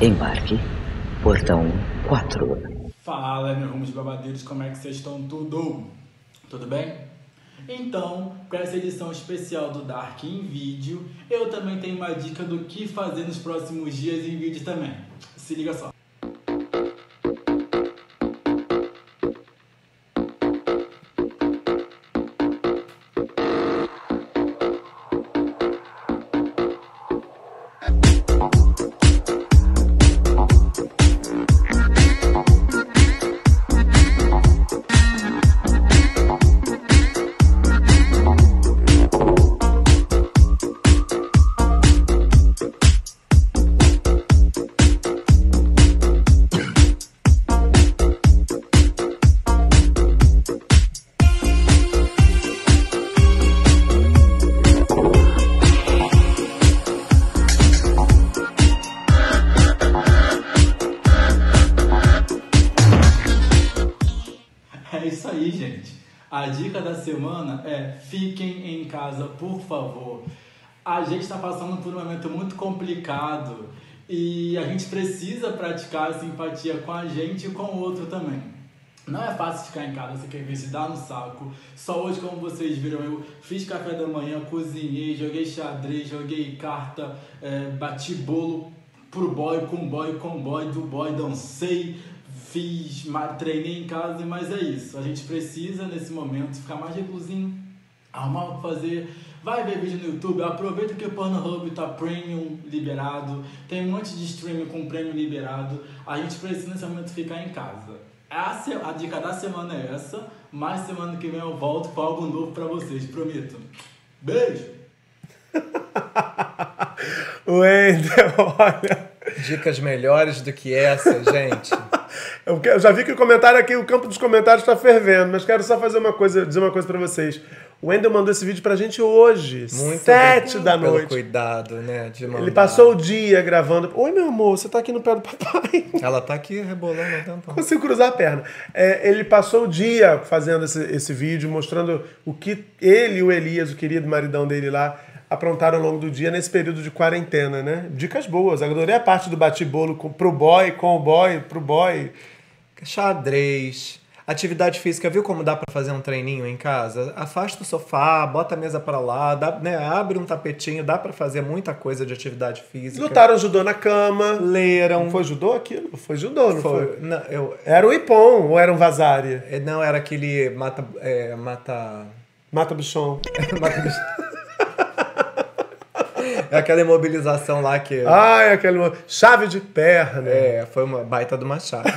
Embarque. Portão 4. Fala, meus rumos babadeiros, como é que vocês estão tudo? Tudo bem? Então, para essa edição especial do Dark em vídeo, eu também tenho uma dica do que fazer nos próximos dias em vídeo também. Se liga só. Fiquem em casa, por favor. A gente está passando por um momento muito complicado e a gente precisa praticar a simpatia com a gente e com o outro também. Não é fácil ficar em casa, você quer ver se dá no saco. Só hoje, como vocês viram, eu fiz café da manhã, cozinhei, joguei xadrez, joguei carta, é, bati bolo pro boy, com boy, com boy, do boy, dancei, fiz, treinei em casa, mas é isso. A gente precisa, nesse momento, ficar mais reclusinho, arrumar que fazer. Vai ver vídeo no YouTube, aproveita que o Pornhub tá premium liberado, tem um monte de streaming com premium liberado. A gente precisa nesse momento ficar em casa. A, se- a dica da semana é essa, mas semana que vem eu volto com algo novo pra vocês, prometo. Beijo! Wendel, olha. Dicas melhores do que essa, gente. Eu, já vi que o comentário aqui, o campo dos comentários está fervendo, mas quero só fazer uma coisa, dizer uma coisa pra vocês. O Wendel mandou esse vídeo pra gente hoje, Muito sete da noite. cuidado, né? De mandar. Ele passou o dia gravando. Oi, meu amor, você tá aqui no pé do papai. Ela tá aqui rebolando há tempão. consigo cruzar a perna. É, ele passou o dia fazendo esse, esse vídeo, mostrando o que ele e o Elias, o querido maridão dele lá, aprontaram ao longo do dia nesse período de quarentena, né? Dicas boas. Adorei a parte do bate-bolo pro boy, com o boy, pro boy. Xadrez. Atividade física, viu como dá pra fazer um treininho em casa? Afasta o sofá, bota a mesa pra lá, dá, né, abre um tapetinho, dá pra fazer muita coisa de atividade física. Lutaram judô na cama. Leram. Foi judô aquilo? Foi judô, não foi? Foi, não, eu, Era o Ipom ou era um Vazari? é, não, era aquele mata. É, mata. Mata bichão. mata bicho. É aquela imobilização lá que. Ai, aquele. Chave de perna. É, foi uma baita de uma chave.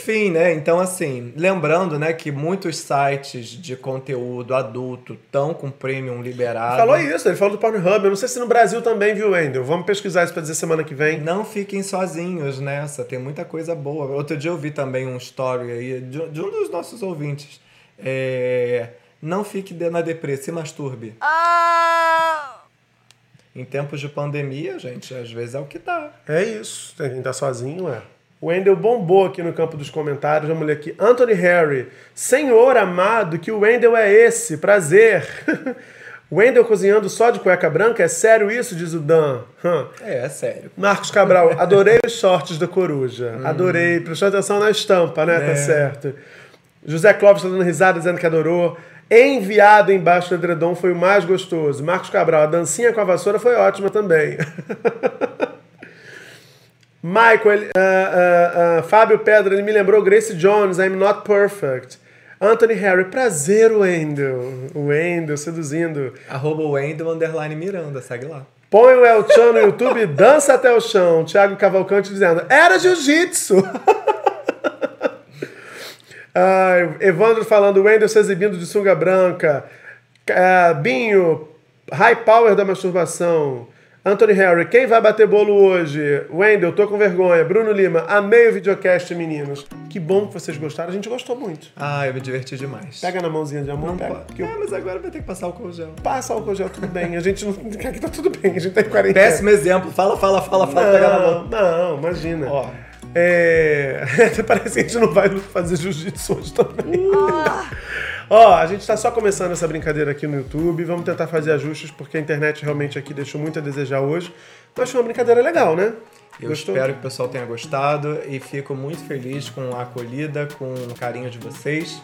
Enfim, né? Então, assim, lembrando, né, que muitos sites de conteúdo adulto estão com premium liberado. Falou isso, ele falou do Pornhub. Eu não sei se no Brasil também, viu, Wendel? Vamos pesquisar isso pra dizer semana que vem. Não fiquem sozinhos nessa, tem muita coisa boa. Outro dia eu vi também um story aí de, de um dos nossos ouvintes. É, não fique de- na deprê, se masturbe. Em tempos de pandemia, gente, às vezes é o que dá. É isso. Quem tá sozinho é. O Wendel bombou aqui no campo dos comentários. Vamos ler aqui. Anthony Harry. Senhor amado, que o Wendel é esse. Prazer. Wendel cozinhando só de cueca branca? É sério isso? Diz o Dan. Hum. É, é sério. Marcos Cabral, adorei os shorts da coruja. Adorei. Prestou atenção na estampa, né? Tá É. certo. José Clóvis está dando risada, dizendo que adorou. Enviado embaixo do edredom foi o mais gostoso. Marcos Cabral, a dancinha com a vassoura foi ótima também. Michael, ele- ah, ah, ah, Fábio Pedra, ele me lembrou Grace Jones, I'm Not Perfect. Anthony Harry, prazer, Wendell. Wendell seduzindo. Arroba Wendel underline Miranda, segue lá. Põe o El Chan no YouTube, dança até o chão. Thiago Cavalcante dizendo, era jiu-jitsu. Evandro falando, Wendel se exibindo de sunga branca. Binho, high power da masturbação. Anthony Harry, quem vai bater bolo hoje? Wendel, tô com vergonha. Bruno Lima, amei o videocast, meninos. Que bom que vocês gostaram, a gente gostou muito. Ah, eu me diverti demais. Pega na mãozinha de amor, Não pega. pode. eu- Ah, mas agora vai ter que passar o gel. Passa álcool gel, tudo bem. A gente não. Aqui tá tudo bem, a gente tá em quarentena. Péssimo exemplo. Fala, fala, fala, fala, pegar na mão. Não, não, imagina. Ó. É... Até parece que a gente não vai fazer jiu-jitsu hoje também. Ó, a gente tá só começando essa brincadeira aqui no YouTube. Vamos tentar fazer ajustes, porque a internet realmente aqui deixou muito a desejar hoje. Mas foi uma brincadeira legal, né? Eu espero que o pessoal tenha gostado e fico muito feliz com a acolhida, com o carinho de vocês.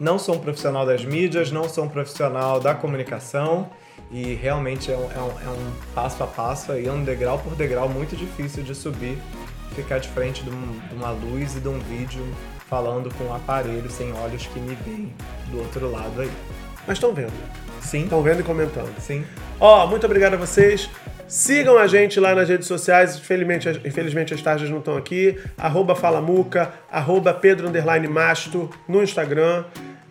Não sou um profissional das mídias, não sou um profissional da comunicação e realmente é um, é um- é um passo a passo aí, um degrau por degrau muito difícil de subir, ficar de frente de, um- de uma luz e de um vídeo falando com um aparelho sem olhos que me veem do outro lado aí. Mas estão vendo. Sim, Estão vendo e comentando. sim. Ó, muito obrigado a vocês. Sigam a gente lá nas redes sociais. Infelizmente, infelizmente as tarjas não estão aqui. Arroba Falamuca, arroba Pedro Masto no Instagram.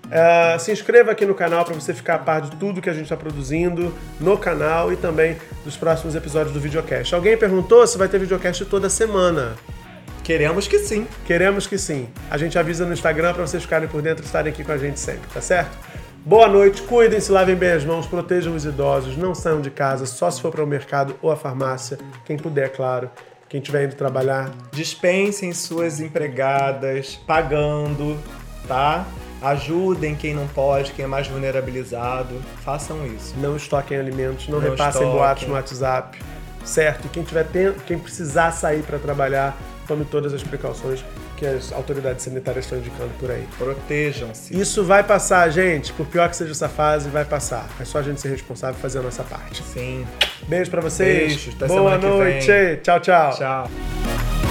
É, se inscreva aqui no canal para você ficar a par de tudo que a gente está produzindo no canal e também dos próximos episódios do videocast. Alguém perguntou se vai ter videocast toda semana. Queremos que sim. Queremos que sim. A gente avisa no Instagram para vocês ficarem por dentro e estarem aqui com a gente sempre, tá certo? Boa noite, cuidem-se, lavem bem as mãos, protejam os idosos, não saiam de casa, só se for para o mercado ou a farmácia, quem puder, claro. Quem estiver indo trabalhar, Dispensem suas empregadas pagando, tá? Ajudem quem não pode, quem é mais vulnerabilizado. Façam isso. Não estoquem alimentos, não, Não repassem estoquem. boatos no WhatsApp. Certo? E quem, tiver quem precisar sair para trabalhar, tome todas as precauções que as autoridades sanitárias estão indicando por aí. Protejam-se. Isso vai passar, gente. Por pior que seja essa fase, vai passar. É só a gente ser responsável e fazer a nossa parte. Sim. Beijo pra vocês. Beijos, até Boa noite. Tchau, tchau. Tchau.